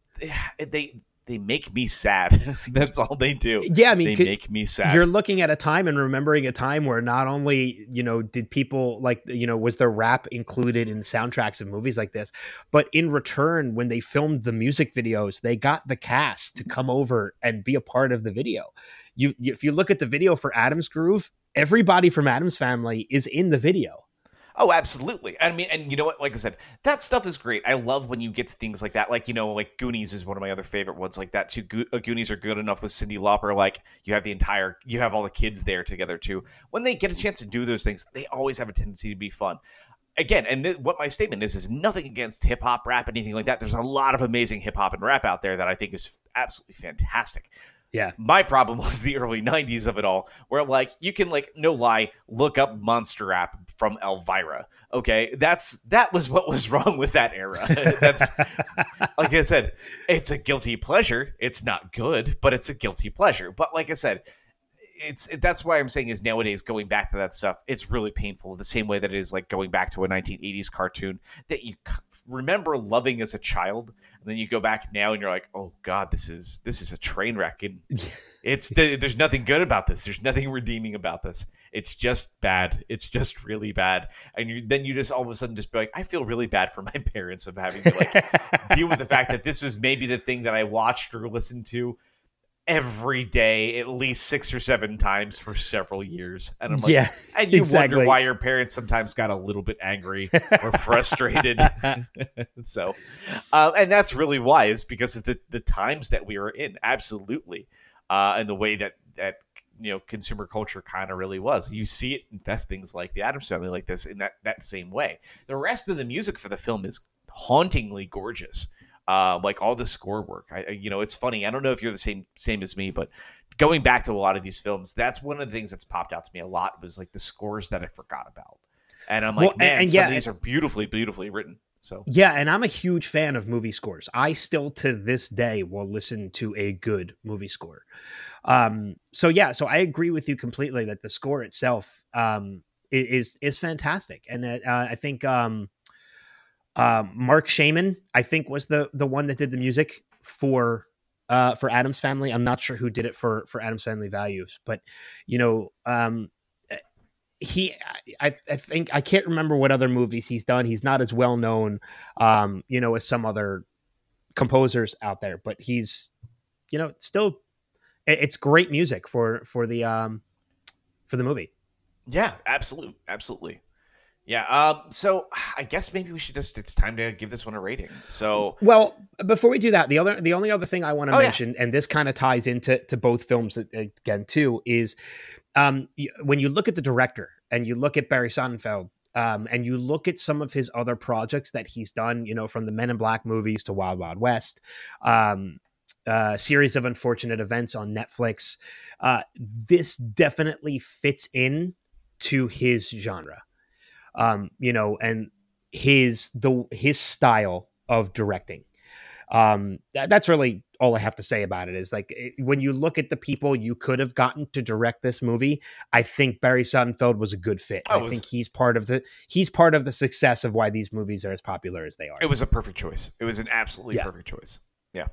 they they make me sad. That's all they do. Yeah, I mean, they make me sad. You're looking at a time and remembering a time where not only, you know, did people like, you know, was there rap included in soundtracks of movies like this, but in return, when they filmed the music videos, they got the cast to come over and be a part of the video. You, you if you look at the video for Addams Groove, everybody from Addams family is in the video. Oh, absolutely. I mean, and you know what? Like I said, that stuff is great. I love when you get to things like that. Like you know, like Goonies is one of my other favorite ones. Like that too. Go- uh, Goonies are good enough with Cyndi Lauper. Like you have the entire, you have all the kids there together too. When they get a chance to do those things, they always have a tendency to be fun. Again, and th- what my statement is is nothing against hip hop, rap, anything like that. There's a lot of amazing hip hop and rap out there that I think is absolutely fantastic. Yeah. My problem was the early 90s of it all, where like you can like no lie, look up monster app from Elvira. Okay. That's that was what was wrong with that era. That's like I said, it's a guilty pleasure. It's not good, but it's a guilty pleasure. But like I said, it's that's why I'm saying is nowadays going back to that stuff, it's really painful. The same way that it is like going back to a 1980s cartoon that you remember loving as a child, and then you go back now and you're like, oh god, this is this is a train wreck, and it's there's nothing good about this. There's nothing redeeming about this. It's just bad. It's just really bad, and you, then you just all of a sudden just be like, I feel really bad for my parents of having to like deal with the fact that this was maybe the thing that I watched or listened to every day at least six or seven times for several years. And I'm like, yeah. and you exactly. wonder why your parents sometimes got a little bit angry or frustrated. so, um, and that's really why is because of the, the times that we are in. Absolutely. Uh, and the way that, that, you know, consumer culture kind of really was. You see it infest things like the Addams family like this in that, that same way. The rest of the music for the film is hauntingly gorgeous uh, like all the score work. I, you know, it's funny. I don't know if you're the same same as me, but going back to a lot of these films, that's one of the things that's popped out to me a lot was like the scores that I forgot about. And I'm like, Well, man, and some yeah, of these are beautifully, beautifully written. So Yeah, and I'm a huge fan of movie scores. I still to this day will listen to a good movie score. Um, so yeah, so I agree with you completely that the score itself um, is is fantastic, and uh, I think um, uh, Marc Shaiman, I think, was the the one that did the music for uh, for Addams Family. I'm not sure who did it for for Addams Family Values, but you know, um, he I, I think I can't remember what other movies he's done. He's not as well known, um, you know, as some other composers out there, but he's, you know, still it's great music for for the um for the movie. yeah, absolutely, absolutely. Yeah. Um. So I guess maybe we should just. It's time to give this one a rating. So Well, before we do that, the other the only other thing I want to Oh, yeah. mention, and this kind of ties into to both films again too, is um, when you look at the director and you look at Barry Sonnenfeld. Um, and you look at some of his other projects that he's done, you know, from the Men in Black movies to Wild Wild West, um, uh, series of unfortunate events on Netflix. Uh, this definitely fits in to his genre, um, you know, and his the his style of directing. Um, that, that's really all I have to say about it. Is like it, when you look at the people you could have gotten to direct this movie, I think Barry Sonnenfeld was a good fit. Oh, I think he's part of the he's part of the success of why these movies are as popular as they are. It was a perfect choice. It was an absolutely Yeah. perfect choice. Yeah.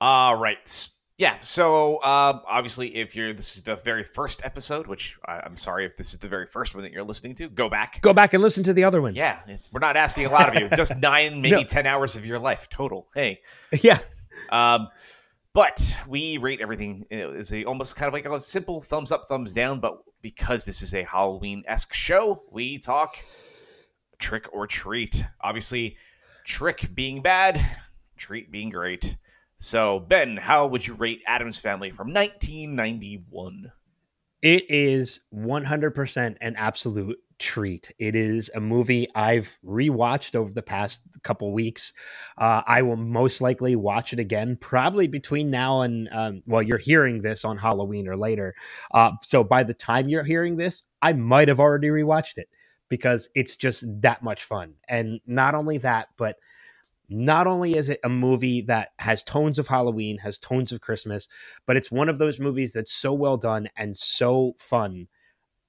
All right. Yeah. So um, obviously, if you're this is the very first episode, which I, I'm sorry if this is the very first one that you're listening to, go back. Go back and listen to the other ones. Yeah, it's we're not asking a lot of you. Just nine, maybe No. ten hours of your life total. Hey. yeah. Um, but we rate everything as a almost kind of like a simple thumbs up, thumbs down. But because this is a Halloween esque show, we talk trick or treat. Obviously, trick being bad, treat being great. So, Ben, how would you rate Addams Family from 1991? It is 100% an absolute treat. It is a movie I've rewatched over the past couple weeks. Uh, I will most likely watch it again, probably between now and, um, well, you're hearing this on Halloween or later. Uh, so by the time you're hearing this, I might have already rewatched it because it's just that much fun. And not only that, but not only is it a movie that has tones of Halloween, has tones of Christmas, but it's one of those movies that's so well done and so fun.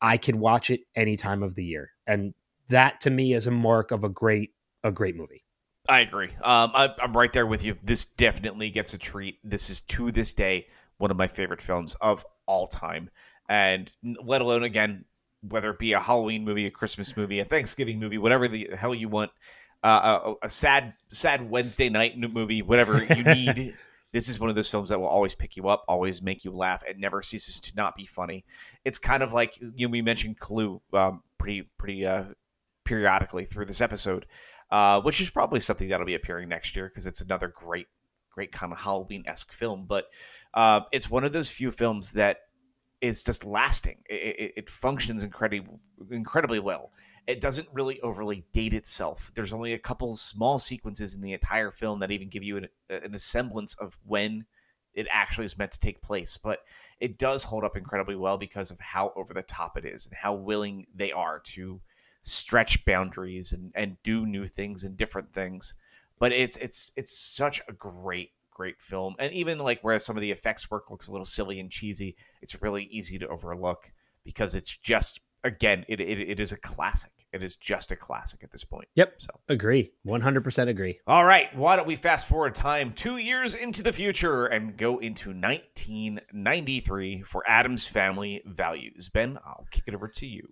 I could watch it any time of the year. And that to me is a mark of a great a great movie. I agree. Um, I, I'm right there with you. This definitely gets a treat. This is to this day one of my favorite films of all time, and let alone again whether it be a Halloween movie, a Christmas movie, a Thanksgiving movie, whatever the hell you want, uh, a, a sad sad Wednesday night movie, whatever you need. this is one of those films that will always pick you up, always make you laugh, and never ceases to not be funny. It's kind of like you know, we mentioned Clue um, pretty pretty uh, periodically through this episode, uh, which is probably something that'll be appearing next year because it's another great great kind of Halloween esque film. But uh, it's one of those few films that is just lasting. It, it, it functions incredibly incredibly well. It doesn't really overly date itself. There's only a couple small sequences in the entire film that even give you an, an semblance of when it actually is meant to take place. But it does hold up incredibly well because of how over the top it is and how willing they are to stretch boundaries and, and do new things and different things. But it's it's it's such a great great film. And even like where some of the effects work looks a little silly and cheesy, it's really easy to overlook because it's just again, it, it, it is a classic. It is just a classic at this point. Yep. So agree. 100% agree. All right. Why don't we fast forward time two years into the future and go into 1993 for Addams Family Values? Ben, I'll kick it over to you.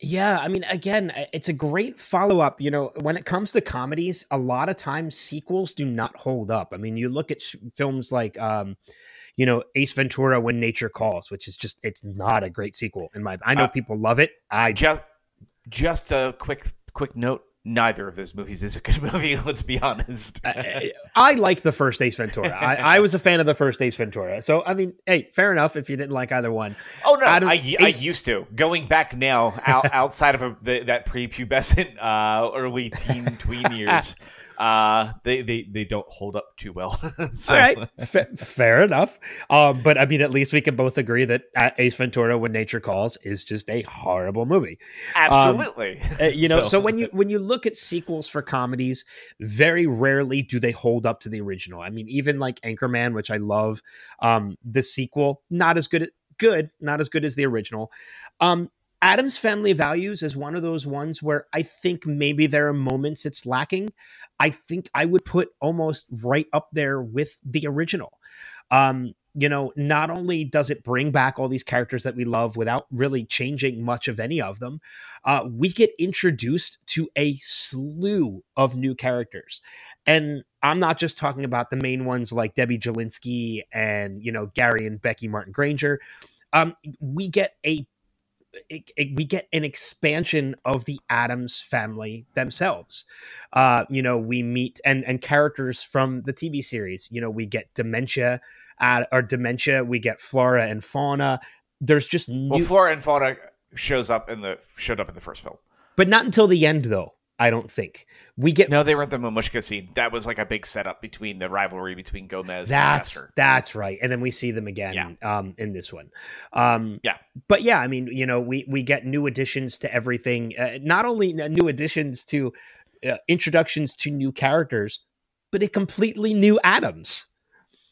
Yeah, I mean, again, it's a great follow up. You know, when it comes to comedies, a lot of times sequels do not hold up. I mean, you look at sh- films like, um, you know, Ace Ventura: When Nature Calls, which is just it's not a great sequel in my. I know uh, people love it. I just just a quick quick note neither of those movies is a good movie. Let's be honest. I, I, like the first Ace Ventura. I, I, was a fan of the first Ace Ventura. So I mean, hey, fair enough if you didn't like either one. Oh no, I, Ace, I used to. Going back now, out, outside of a, the, that prepubescent, uh, early teen tween years uh, they, they they don't hold up too well. so. All right, F- fair enough. Um, but I mean, at least we can both agree that Ace Ventura: When Nature Calls is just a horrible movie. Absolutely. Um, you know, so. so when you when you look at sequels for comedies, very rarely do they hold up to the original. I mean, even like Anchorman, which I love, um, the sequel not as good good, not as good as the original. Um, Addams Family Values is one of those ones where I think maybe there are moments it's lacking. I think I would put almost right up there with the original. Um, you know, not only does it bring back all these characters that we love without really changing much of any of them, uh, we get introduced to a slew of new characters. And I'm not just talking about the main ones like Debbie Jellinsky and, you know, Gary and Becky Martin Granger. Um, we get a it, it, we get an expansion of the Addams family themselves. Uh, you know, we meet and and characters from the TV series. You know, we get dementia, uh, or dementia. We get flora and fauna. There's just new- well, flora and fauna shows up in the showed up in the first film, but not until the end though. I don't think we get. No, they were at the Mamushka scene. That was like a big setup between the rivalry between Gomez. That's and that's right, and then we see them again yeah. um, in this one. Um, yeah, but yeah, I mean, you know, we we get new additions to everything. Uh, not only new additions to uh, introductions to new characters, but a completely new Addams.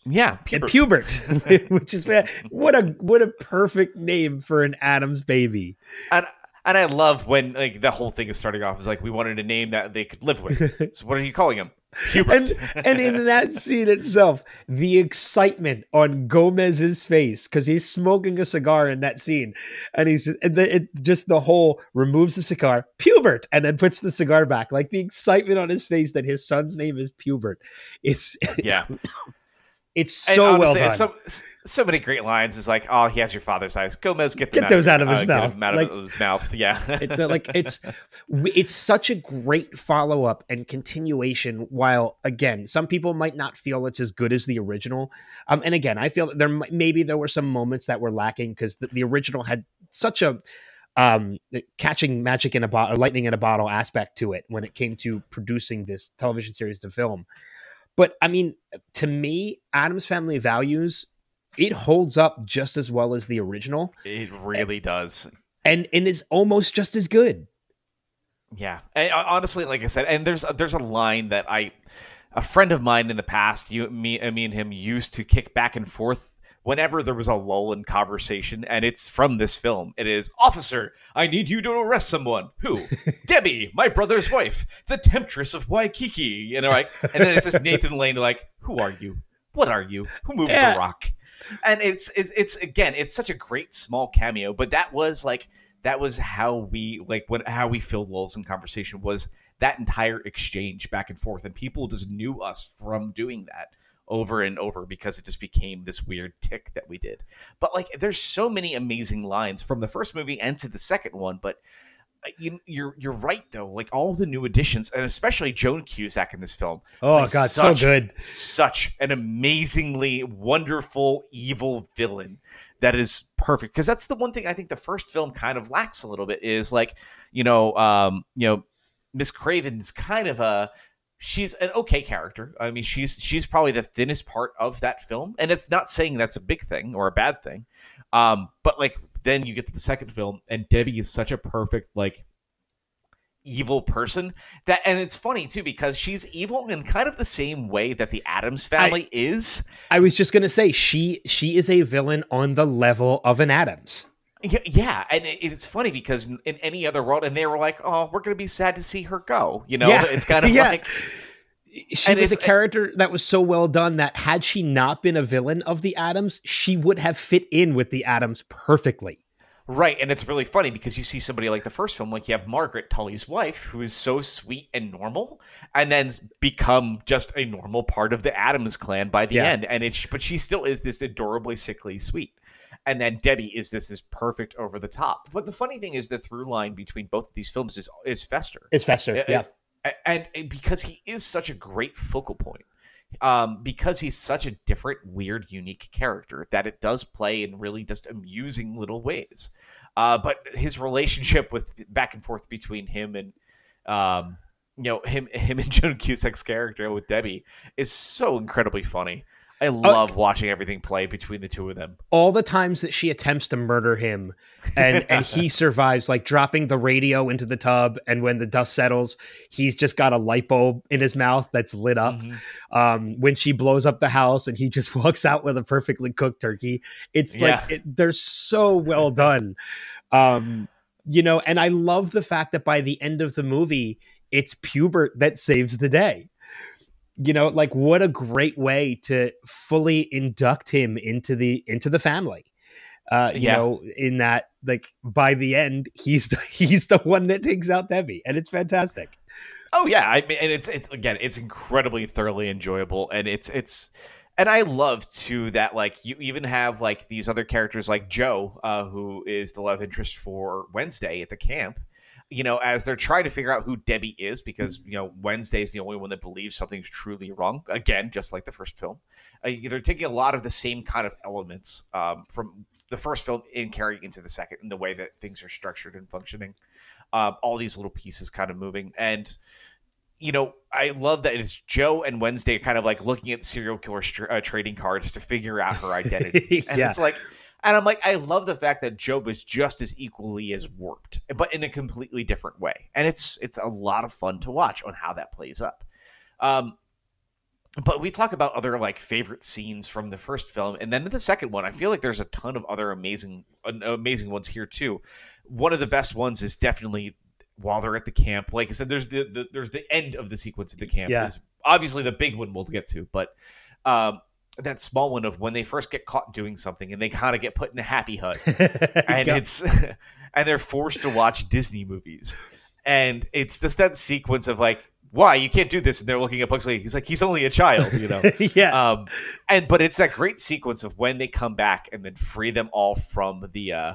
Yeah, Pubert, Pubert which is what a what a perfect name for an Addams baby. And and I love when like the whole thing is starting off is like we wanted a name that they could live with. so what are you calling him? Pubert. and and in that scene itself, the excitement on Gomez's face because he's smoking a cigar in that scene, and he's and the, it, just the whole removes the cigar, Pubert, and then puts the cigar back. Like the excitement on his face that his son's name is Pubert. It's yeah. It's so honestly, well done. So, so many great lines. Is like, oh, he has your father's eyes. Gomez, get get those out of, his uh, mouth. out like, of his mouth. Yeah, it, like it's it's such a great follow up and continuation. While again, some people might not feel it's as good as the original. Um, and again, I feel there maybe there were some moments that were lacking because the, the original had such a um, catching magic in a bottle, lightning in a bottle aspect to it when it came to producing this television series to film. But I mean, to me, Addams Family Values it holds up just as well as the original. It really and, does, and and is almost just as good. Yeah, and honestly, like I said, and there's there's a line that I, a friend of mine in the past, you me, me and him used to kick back and forth whenever there was a lull in conversation, and it's from this film. It is, Officer, I need you to arrest someone. Who? Debbie, my brother's wife, the temptress of Waikiki. You know, like, and then it's just Nathan Lane, like, who are you? What are you? Who moved Yeah. the rock? And it's, it's it's again, it's such a great small cameo, but that was like that was how we like when how we filled lulls in conversation was that entire exchange back and forth, and people just knew us from doing that over and over because it just became this weird tick that we did. But like, there's so many amazing lines from the first movie and to the second one. But uh, you, you're you're right though. Like all the new additions, and especially Joan Cusack in this film. Oh god, so such- good. Such an amazingly wonderful evil villain that is perfect because that's the one thing I think the first film kind of lacks a little bit is like you know um you know Miss Craven's kind of a she's an okay character. I mean, she's she's probably the thinnest part of that film, and it's not saying that's a big thing or a bad thing. Um, but like then you get to the second film, and Debbie is such a perfect like evil person that and it's funny too because she's evil in kind of the same way that the Addams family is. I was just gonna say she she is a villain on the level of an Addams. Yeah, yeah, and it, it's funny because in any other world, and they were like, "Oh, we're gonna be sad to see her go." You know, Yeah. it's kind of Yeah. like She And was a character that was so well done that had she not been a villain of the Addams, she would have fit in with the Addams perfectly. Right, and it's really funny because you see somebody like the first film, like you have Margaret Tully's wife, who is so sweet and normal, and then become just a normal part of the Addams clan by the Yeah. end. And it's but she still is this adorably sickly sweet. And then Debbie is this this perfect over the top. But the funny thing is the through line between both of these films is is Fester. It's Fester, yeah. and, and because he is such a great focal point um, because he's such a different weird unique character that it does play in really just amusing little ways uh, but his relationship with back and forth between him and um, you know him him and Joan Cusack's character with Debbie is so incredibly funny I love watching everything play between the two of them. All the times that she attempts to murder him and and he survives, like dropping the radio into the tub, and when the dust settles, he's just got a light bulb in his mouth that's lit up. Mhm. Um, when she blows up the house and he just walks out with a perfectly cooked turkey, it's Yeah. like it, they're so well done. Um, you know, and I love the fact that by the end of the movie, it's Pubert that saves the day. You know, like what a great way to fully induct him into the into the family. Uh, you Yeah. know, in that like by the end, he's the, he's the one that takes out Debbie, and it's fantastic. Oh yeah, I mean, and it's it's again, it's incredibly thoroughly enjoyable, and it's it's, and I love too that like you even have like these other characters like Joe, uh, who is the love interest for Wednesday at the camp. You know, as they're trying to figure out who Debbie is, because you know Wednesday is the only one that believes something's truly wrong. Again, just like the first film, uh, they're taking a lot of the same kind of elements um, from the first film and carrying into the second in the way that things are structured and functioning. Um, all these little pieces kind of moving and you know, I love that it's Joe and Wednesday kind of like looking at serial killer uh, trading cards to figure out her identity. and Yeah. it's like, and I'm like, I love the fact that Job is just as equally as warped, but in a completely different way. And it's it's a lot of fun to watch on how that plays up. Um, but we talk about other like favorite scenes from the first film, and then the second one, I feel like there's a ton of other amazing, uh, amazing ones here too. One of the best ones is definitely while they're at the camp. Like I said, there's the, the there's the end of the sequence at the camp. Yeah. Is obviously the big one we'll get to, but um, that small one of when they first get caught doing something and they kind of get put in a happy hut and Yeah. it's and they're forced to watch Disney movies, and it's just that sequence of like, why you can't do this, and they're looking at Pugsley. He's like, he's only a child, you know. yeah. um, and but it's that great sequence of when they come back and then free them all from the. Uh,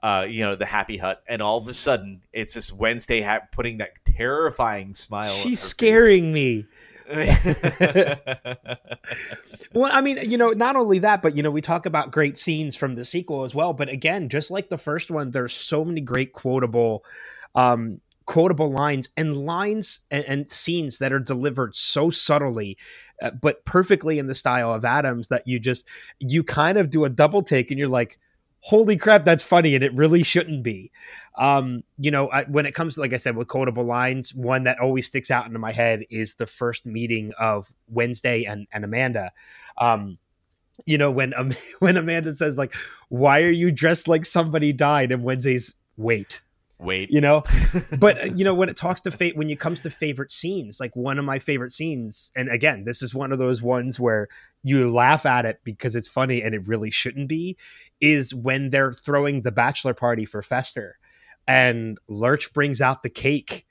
uh, you know the happy hut, and all of a sudden it's this Wednesday hat putting that terrifying smile. on her She's face. scaring me. Well, I mean, you know, not only that, but you know, we talk about great scenes from the sequel as well. But again, just like the first one, there's so many great quotable, um, quotable lines and lines and, and scenes that are delivered so subtly, uh, but perfectly in the style of Addams that you just you kind of do a double take and you're like, holy crap, that's funny, and it really shouldn't be. Um, you know, I, when it comes to, like I said, with quotable lines, one that always sticks out into my head is the first meeting of Wednesday and, and Amanda. Um, you know, when um, when Amanda says like, "Why are you dressed like somebody died?" and Wednesday's wait, Wait, you know but you know when it talks to fate when it comes to favorite scenes like one of my favorite scenes and again this is one of those ones where you laugh at it because it's funny and it really shouldn't be is when they're throwing the bachelor party for fester and lurch brings out the cake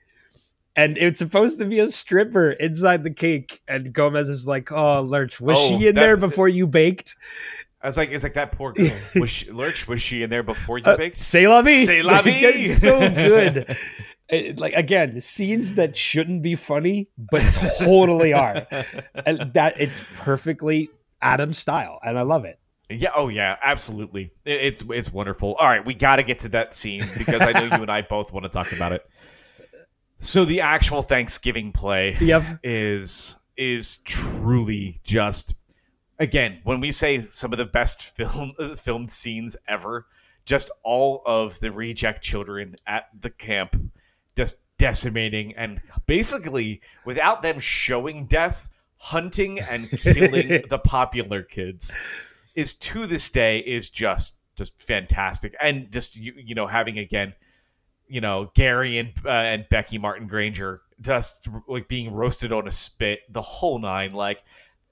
and it's supposed to be a stripper inside the cake and gomez is like oh lurch was Oh, she in that- there before you baked I was like, it's like that poor girl. Was she, Lurch? Was she in there before you Uh, baked? C'est la vie. C'est la vie. it's so good. It- like again, scenes that shouldn't be funny but totally are. And that it's perfectly Adam style, and I love it. Yeah. Oh, yeah. Absolutely. It's it's wonderful. All right, we got to get to that scene because I know you and I both want to talk about it. So the actual Thanksgiving play Yep. is is truly just again when we say some of the best film filmed scenes ever just all of the reject children at the camp just decimating and basically without them showing death hunting and killing the popular kids is to this day is just just fantastic and just you, you know having again you know Gary and uh, and Becky Martin Granger just like being roasted on a spit the whole nine like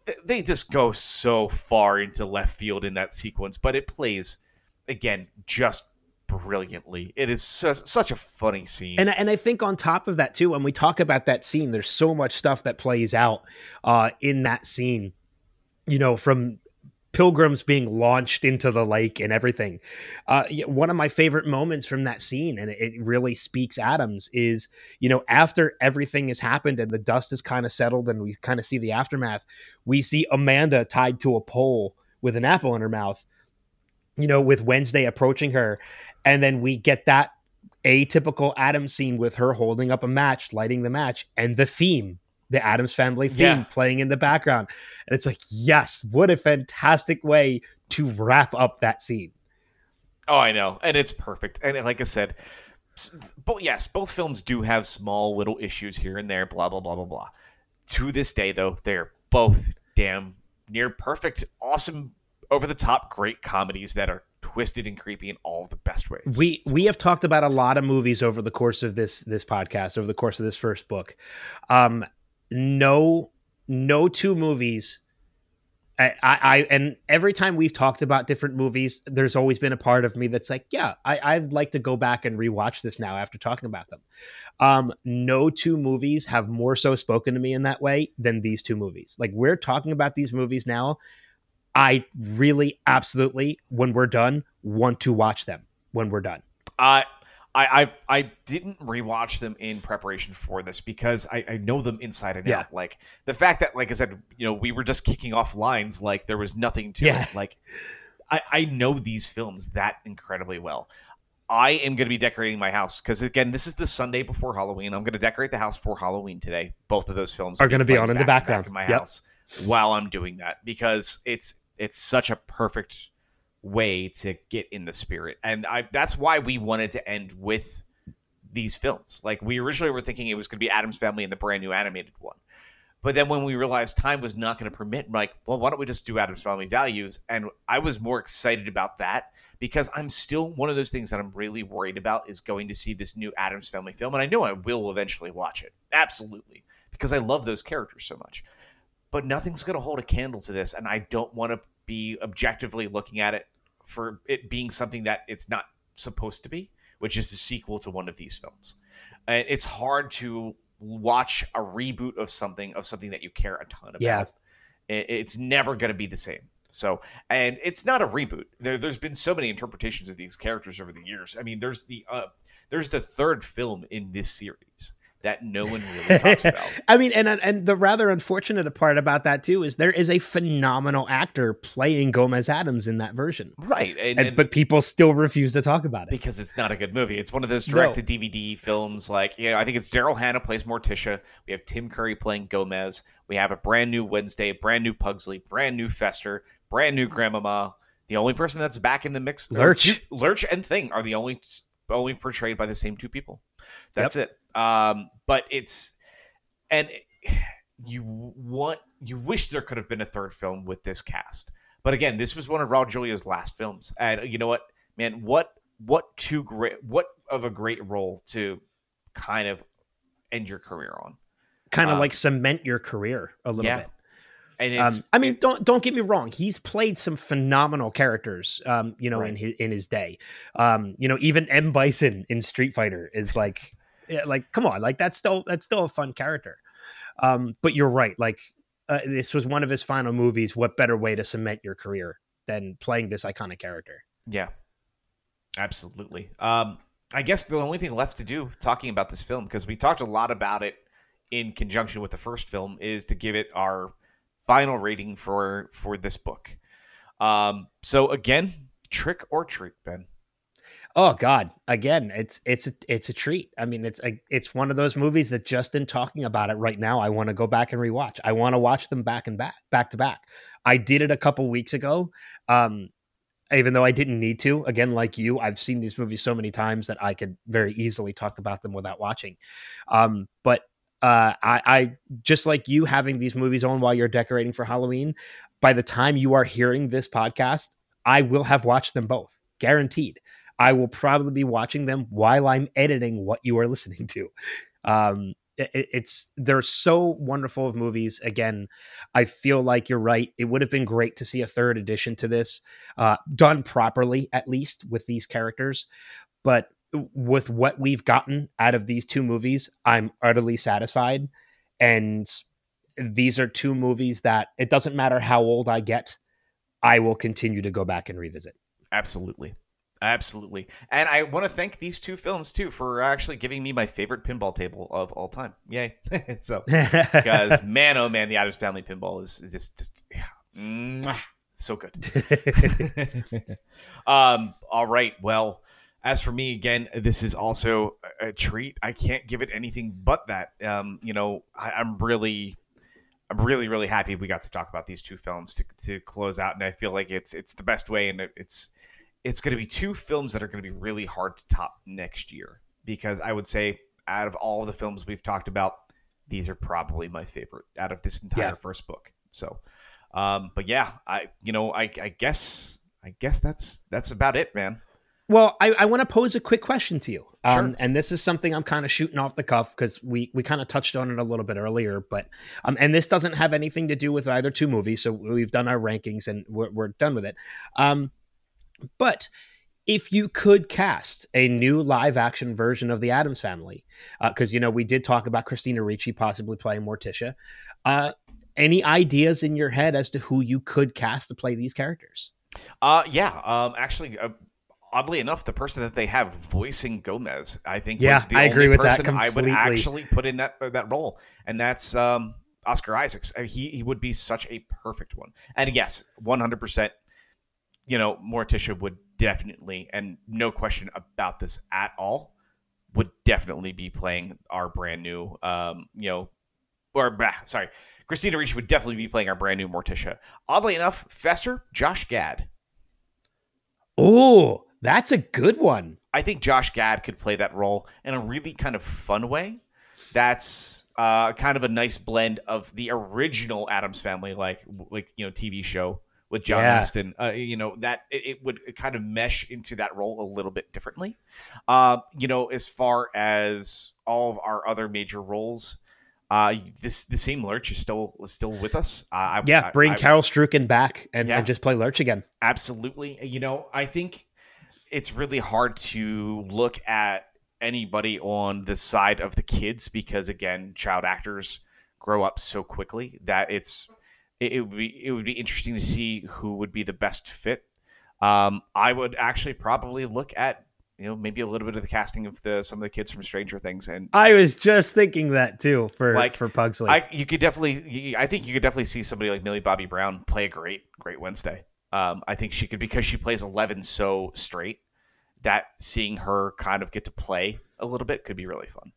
th- they just go so far into left field in that sequence but it plays again just brilliantly it is su- such a funny scene And and I think on top of that too, when we talk about that scene, there's so much stuff that plays out uh, in that scene. You know, from pilgrims being launched into the lake and everything. Uh, one of my favorite moments from that scene, and it, really speaks Addams, is you know after everything has happened and the dust is kind of settled and we kind of see the aftermath, we see Amanda tied to a pole with an apple in her mouth. You know, with Wednesday approaching her, and then we get that atypical Addams scene with her holding up a match, lighting the match, and the theme, the Addams family theme Yeah. playing in the background. And it's like, yes, what a fantastic way to wrap up that scene. Oh, I know, and it's perfect. And like I said, but yes, both films do have small little issues here and there. Blah blah blah blah blah. To this day, though, they're both damn near perfect, awesome, over the top, great comedies that are twisted and creepy in all the best ways. We we have talked about a lot of movies over the course of this this podcast, over the course of this first book. Um, no, no two movies. I, I, I and every time we've talked about different movies, there's always been a part of me that's like, yeah, I, I'd like to go back and rewatch this now after talking about them. Um, no two movies have more so spoken to me in that way than these two movies. Like we're talking about these movies now. I really, absolutely, when we're done, want to watch them when we're done. I I I, I didn't rewatch them in preparation for this because I, I know them inside and Yeah. out. Like the fact that, like I said, you know, we were just kicking off lines like there was nothing to Yeah. it. Like I, I know these films that incredibly well. I am going to be decorating my house because again, this is the Sunday before Halloween. I'm going to decorate the house for Halloween today. Both of those films Are gonna be on in the back to back background. in my Yep. house while I'm doing that because it's it's such a perfect way to get in the spirit. And I that's why we wanted to end with these films. Like we originally were thinking it was going to be Addams Family and the brand new animated one. But then when we realized time was not going to permit, we're like, well, why don't we just do Addams Family Values? And I was more excited about that because I'm still one of those things that I'm really worried about is going to see this new Addams Family film. And I know I will eventually watch it. Absolutely. Because I love those characters so much. But nothing's going to hold a candle to this. And I don't want to be objectively looking at it for it being something that it's not supposed to be, which is the sequel to one of these films. And it's hard to watch a reboot of something of something that you care a ton about. Yeah. It's never going to be the same. So, and it's not a reboot. There, there's been so many interpretations of these characters over the years. I mean, there's the uh, there's the third film in this series that no one really talks about. I mean, and and the rather unfortunate part about that too is there is a phenomenal actor playing Gomez Addams in that version, Right, and, and, and- but people still refuse to talk about it. because it's not a good movie. It's one of those No. direct to DVD films. Like, yeah, I think it's Daryl Hannah plays Morticia. We have Tim Curry playing Gomez. We have a brand new Wednesday, brand new Pugsley, brand new Fester, brand new Grandmama. The only person that's back in the mix, Lurch. Lurch and Thing are the only only portrayed by the same two people. That's yep. it. Um, but it's and you want you wish there could have been a third film with this cast. But again, this was one of Raul Julia's last films, and you know what, man, what what too great, what of a great role to kind of end your career on, kind of um, like cement your career a little yeah. bit. And um, I mean, don't don't get me wrong. He's played some phenomenal characters, um, you know, right. in his in his day. Um, you know, even M Bison in Street Fighter is like, like, come on, like that's still that's still a fun character. Um, but you're right. Like, uh, this was one of his final movies. What better way to cement your career than playing this iconic character? Yeah, absolutely. Um, I guess the only thing left to do talking about this film because we talked a lot about it in conjunction with the first film is to give it our final rating for for this book. Um, so again, trick or treat, Ben. Oh God! Again, it's it's a, it's a treat. I mean, it's a, it's one of those movies that just in talking about it right now, I want to go back and rewatch. I want to watch them back and back, back to back. I did it a couple weeks ago, um, even though I didn't need to. Again, like you, I've seen these movies so many times that I could very easily talk about them without watching. Um, but uh, I, I just like you having these movies on while you're decorating for Halloween. By the time you are hearing this podcast, I will have watched them both, guaranteed. I will probably be watching them while I'm editing what you are listening to. Um, it, it's they're so wonderful of movies. Again, I feel like you're right. It would have been great to see a third edition to this, uh, done properly at least with these characters. But with what we've gotten out of these two movies, I'm utterly satisfied. And these are two movies that it doesn't matter how old I get, I will continue to go back and revisit. Absolutely. Absolutely. And I want to thank these two films too for actually giving me my favorite pinball table of all time. Yay. so, because man, oh man, the Addams Family pinball is, is just, just yeah, so good. um, all right. Well, as for me, again, this is also a, treat. I can't give it anything but that. Um, you know, I, I'm really I'm really, really happy we got to talk about these two films to, to close out, and I feel like it's it's the best way, and it's it's going to be two films that are going to be really hard to top next year because I would say out of all the films we've talked about, these are probably my favorite out of this entire yeah. first book. So, um, but yeah, I you know I, I guess I guess that's that's about it, man. Well, I, I want to pose a quick question to you. Um, sure. And this is something I'm kind of shooting off the cuff because we, we kind of touched on it a little bit earlier. But um, and this doesn't have anything to do with either two movies. So we've done our rankings and we're, we're done with it. Um, but if you could cast a new live action version of the Addams family, because, uh, you know, we did talk about Christina Ricci possibly playing Morticia. Uh, any ideas in your head as to who you could cast to play these characters? Uh, yeah. Um, actually, uh, oddly enough, the person that they have voicing Gomez, I think, yeah, was the I only agree with person that I would actually put in that that role, and that's um, Oscar Isaacs. Uh, he he would be such a perfect one, and yes, one hundred percent you know, Morticia would definitely, and no question about this at all, would definitely be playing our brand new, um, you know, or bah, sorry, Christina Ricci would definitely be playing our brand new Morticia. Oddly enough, Fester, Josh Gad. Oh, that's a good one. I think Josh Gad could play that role in a really kind of fun way. That's uh, kind of a nice blend of the original Addams Family, like like you know TV show with John yeah. Astin. Uh, you know that it, it, would kind of mesh into that role a little bit differently. Uh, you know, as far as all of our other major roles, uh, this the same Lurch is still still with us. Uh, yeah, bring I, Carel Struycken back and, yeah, and just play Lurch again. Absolutely. You know, I think it's really hard to look at anybody on the side of the kids because again, child actors grow up so quickly that it's it, it, would be it would be interesting to see who would be the best fit. Um, I would actually probably look at you know maybe a little bit of the casting of the some of the kids from Stranger Things and I was just thinking that too for like for Pugsley. I, you could definitely I think you could definitely see somebody like Millie Bobby Brown play a great great Wednesday. Um, I think she could because she plays Eleven so straight that seeing her kind of get to play a little bit could be really fun.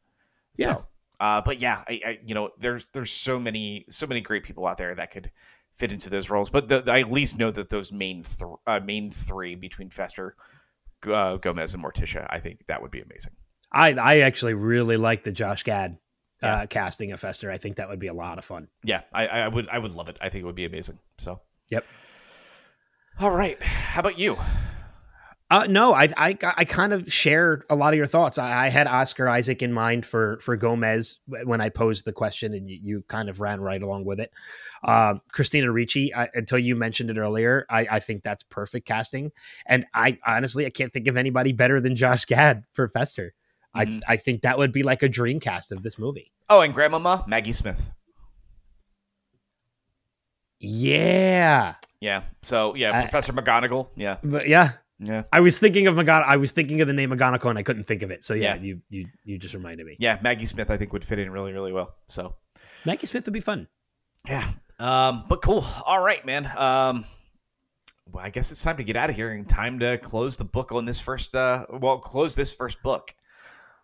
Yeah. So, uh, but yeah, I, I, you know, there's there's so many so many great people out there that could fit into those roles. But the, I at least know that those main th- uh, main three between Fester, uh, Gomez, and Morticia, I think that would be amazing. I I actually really like the Josh Gad uh, Yeah. casting of Fester. I think that would be a lot of fun. Yeah, I, I would I would love it. I think it would be amazing. So, Yep. all right. How about you? Uh, no, I, I I kind of share a lot of your thoughts. I, I had Oscar Isaac in mind for for Gomez when I posed the question, and you, you kind of ran right along with it. Um, Christina Ricci, I, until you mentioned it earlier, I, I think that's perfect casting. And I honestly, I can't think of anybody better than Josh Gad for Fester. Mhm. I I think that would be like a dream cast of this movie. Oh, and Grandmama Maggie Smith. Yeah, Yeah. So yeah, I- Professor McGonagall. Yeah. but yeah, Yeah. I was thinking of McGon- I was thinking of the name McGonagall, and I couldn't think of it. So yeah, Yeah. you you you just reminded me. Yeah. Maggie Smith, I think would fit in really really well. So. Maggie Smith would be fun. Yeah. Um, but cool. All right, man. Um, well, I guess it's time to get out of here and time to close the book on this first. Uh, well, close this first book.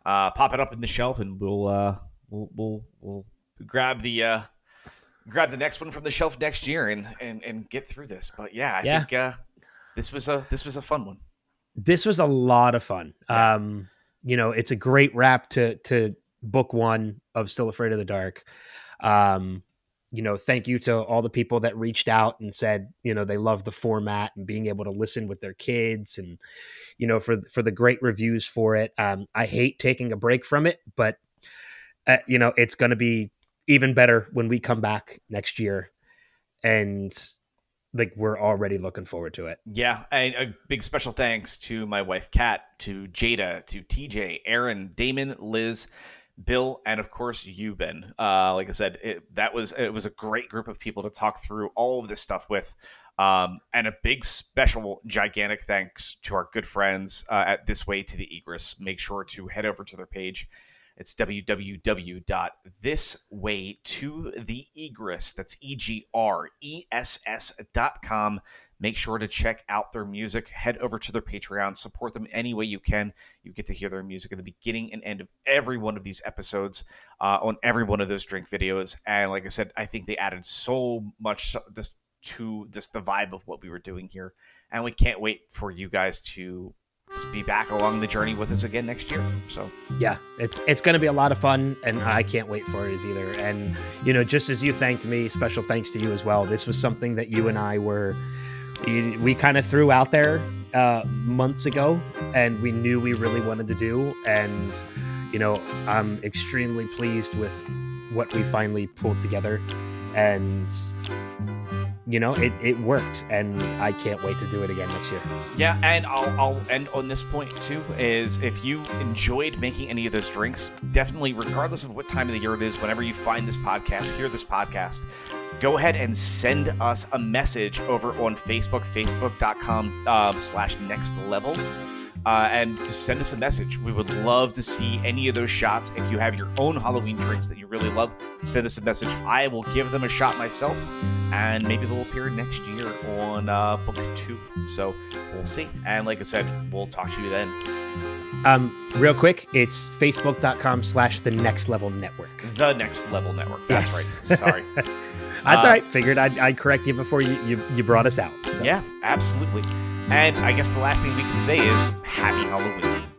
Uh, pop it up in the shelf, and we'll uh, we'll we'll we'll grab the uh, grab the next one from the shelf next year and and and get through this. But yeah, I Yeah. think uh, this was a this was a fun one. this was a lot of fun. Um, you know, it's a great wrap to to book one of Still Afraid of the Dark. Um, you know, thank you to all the people that reached out and said, you know, they love the format and being able to listen with their kids and you know, for for the great reviews for it. Um, I hate taking a break from it, but uh, you know, it's going to be even better when we come back next year and like we're already looking forward to it. Yeah, and a big special thanks to my wife Kat, to Jada, to TJ, Aaron, Damon, Liz, Bill, and of course you, Ben. Uh, like I said, it, that was it was a great group of people to talk through all of this stuff with. Um, and a big special gigantic thanks to our good friends uh, at This Way to the Egress. Make sure to head over to their page. It's www.thiswaytotheegress. That's E G R E S S dot com. Make sure to check out their music. Head over to their Patreon. Support them any way you can. You get to hear their music at the beginning and end of every one of these episodes uh, on every one of those drink videos. And like I said, I think they added so much to just the vibe of what we were doing here. And we can't wait for you guys to be back along the journey with us again next year. So. yeah it's it's going to be a lot of fun and i can't wait for it either and you know just as you thanked me special thanks to you as well this was something that you and i were we kind of threw out there uh months ago and we knew we really wanted to do and you know i'm extremely pleased with what we finally pulled together and you know it, it worked and i can't wait to do it again next year Yeah, and I'll, I'll end on this point too. Is if you enjoyed making any of those drinks, definitely, regardless of what time of the year it is, whenever you find this podcast, hear this podcast, go ahead and send us a message over on Facebook, facebook.com um, slash next level. Uh, and to send us a message. We would love to see any of those shots. If you have your own Halloween drinks that you really love, send us a message. I will give them a shot myself, and maybe they'll appear next year on uh, book two. So we'll see. And like I said, we'll talk to you then. um real quick it's facebook.com slash the next level network The next level network. That's Yes. right. Sorry. That's Uh, all right. Figured I'd, I'd correct you before you, you, you brought us out. So. yeah, absolutely. And I guess the last thing we can say is Happy Halloween.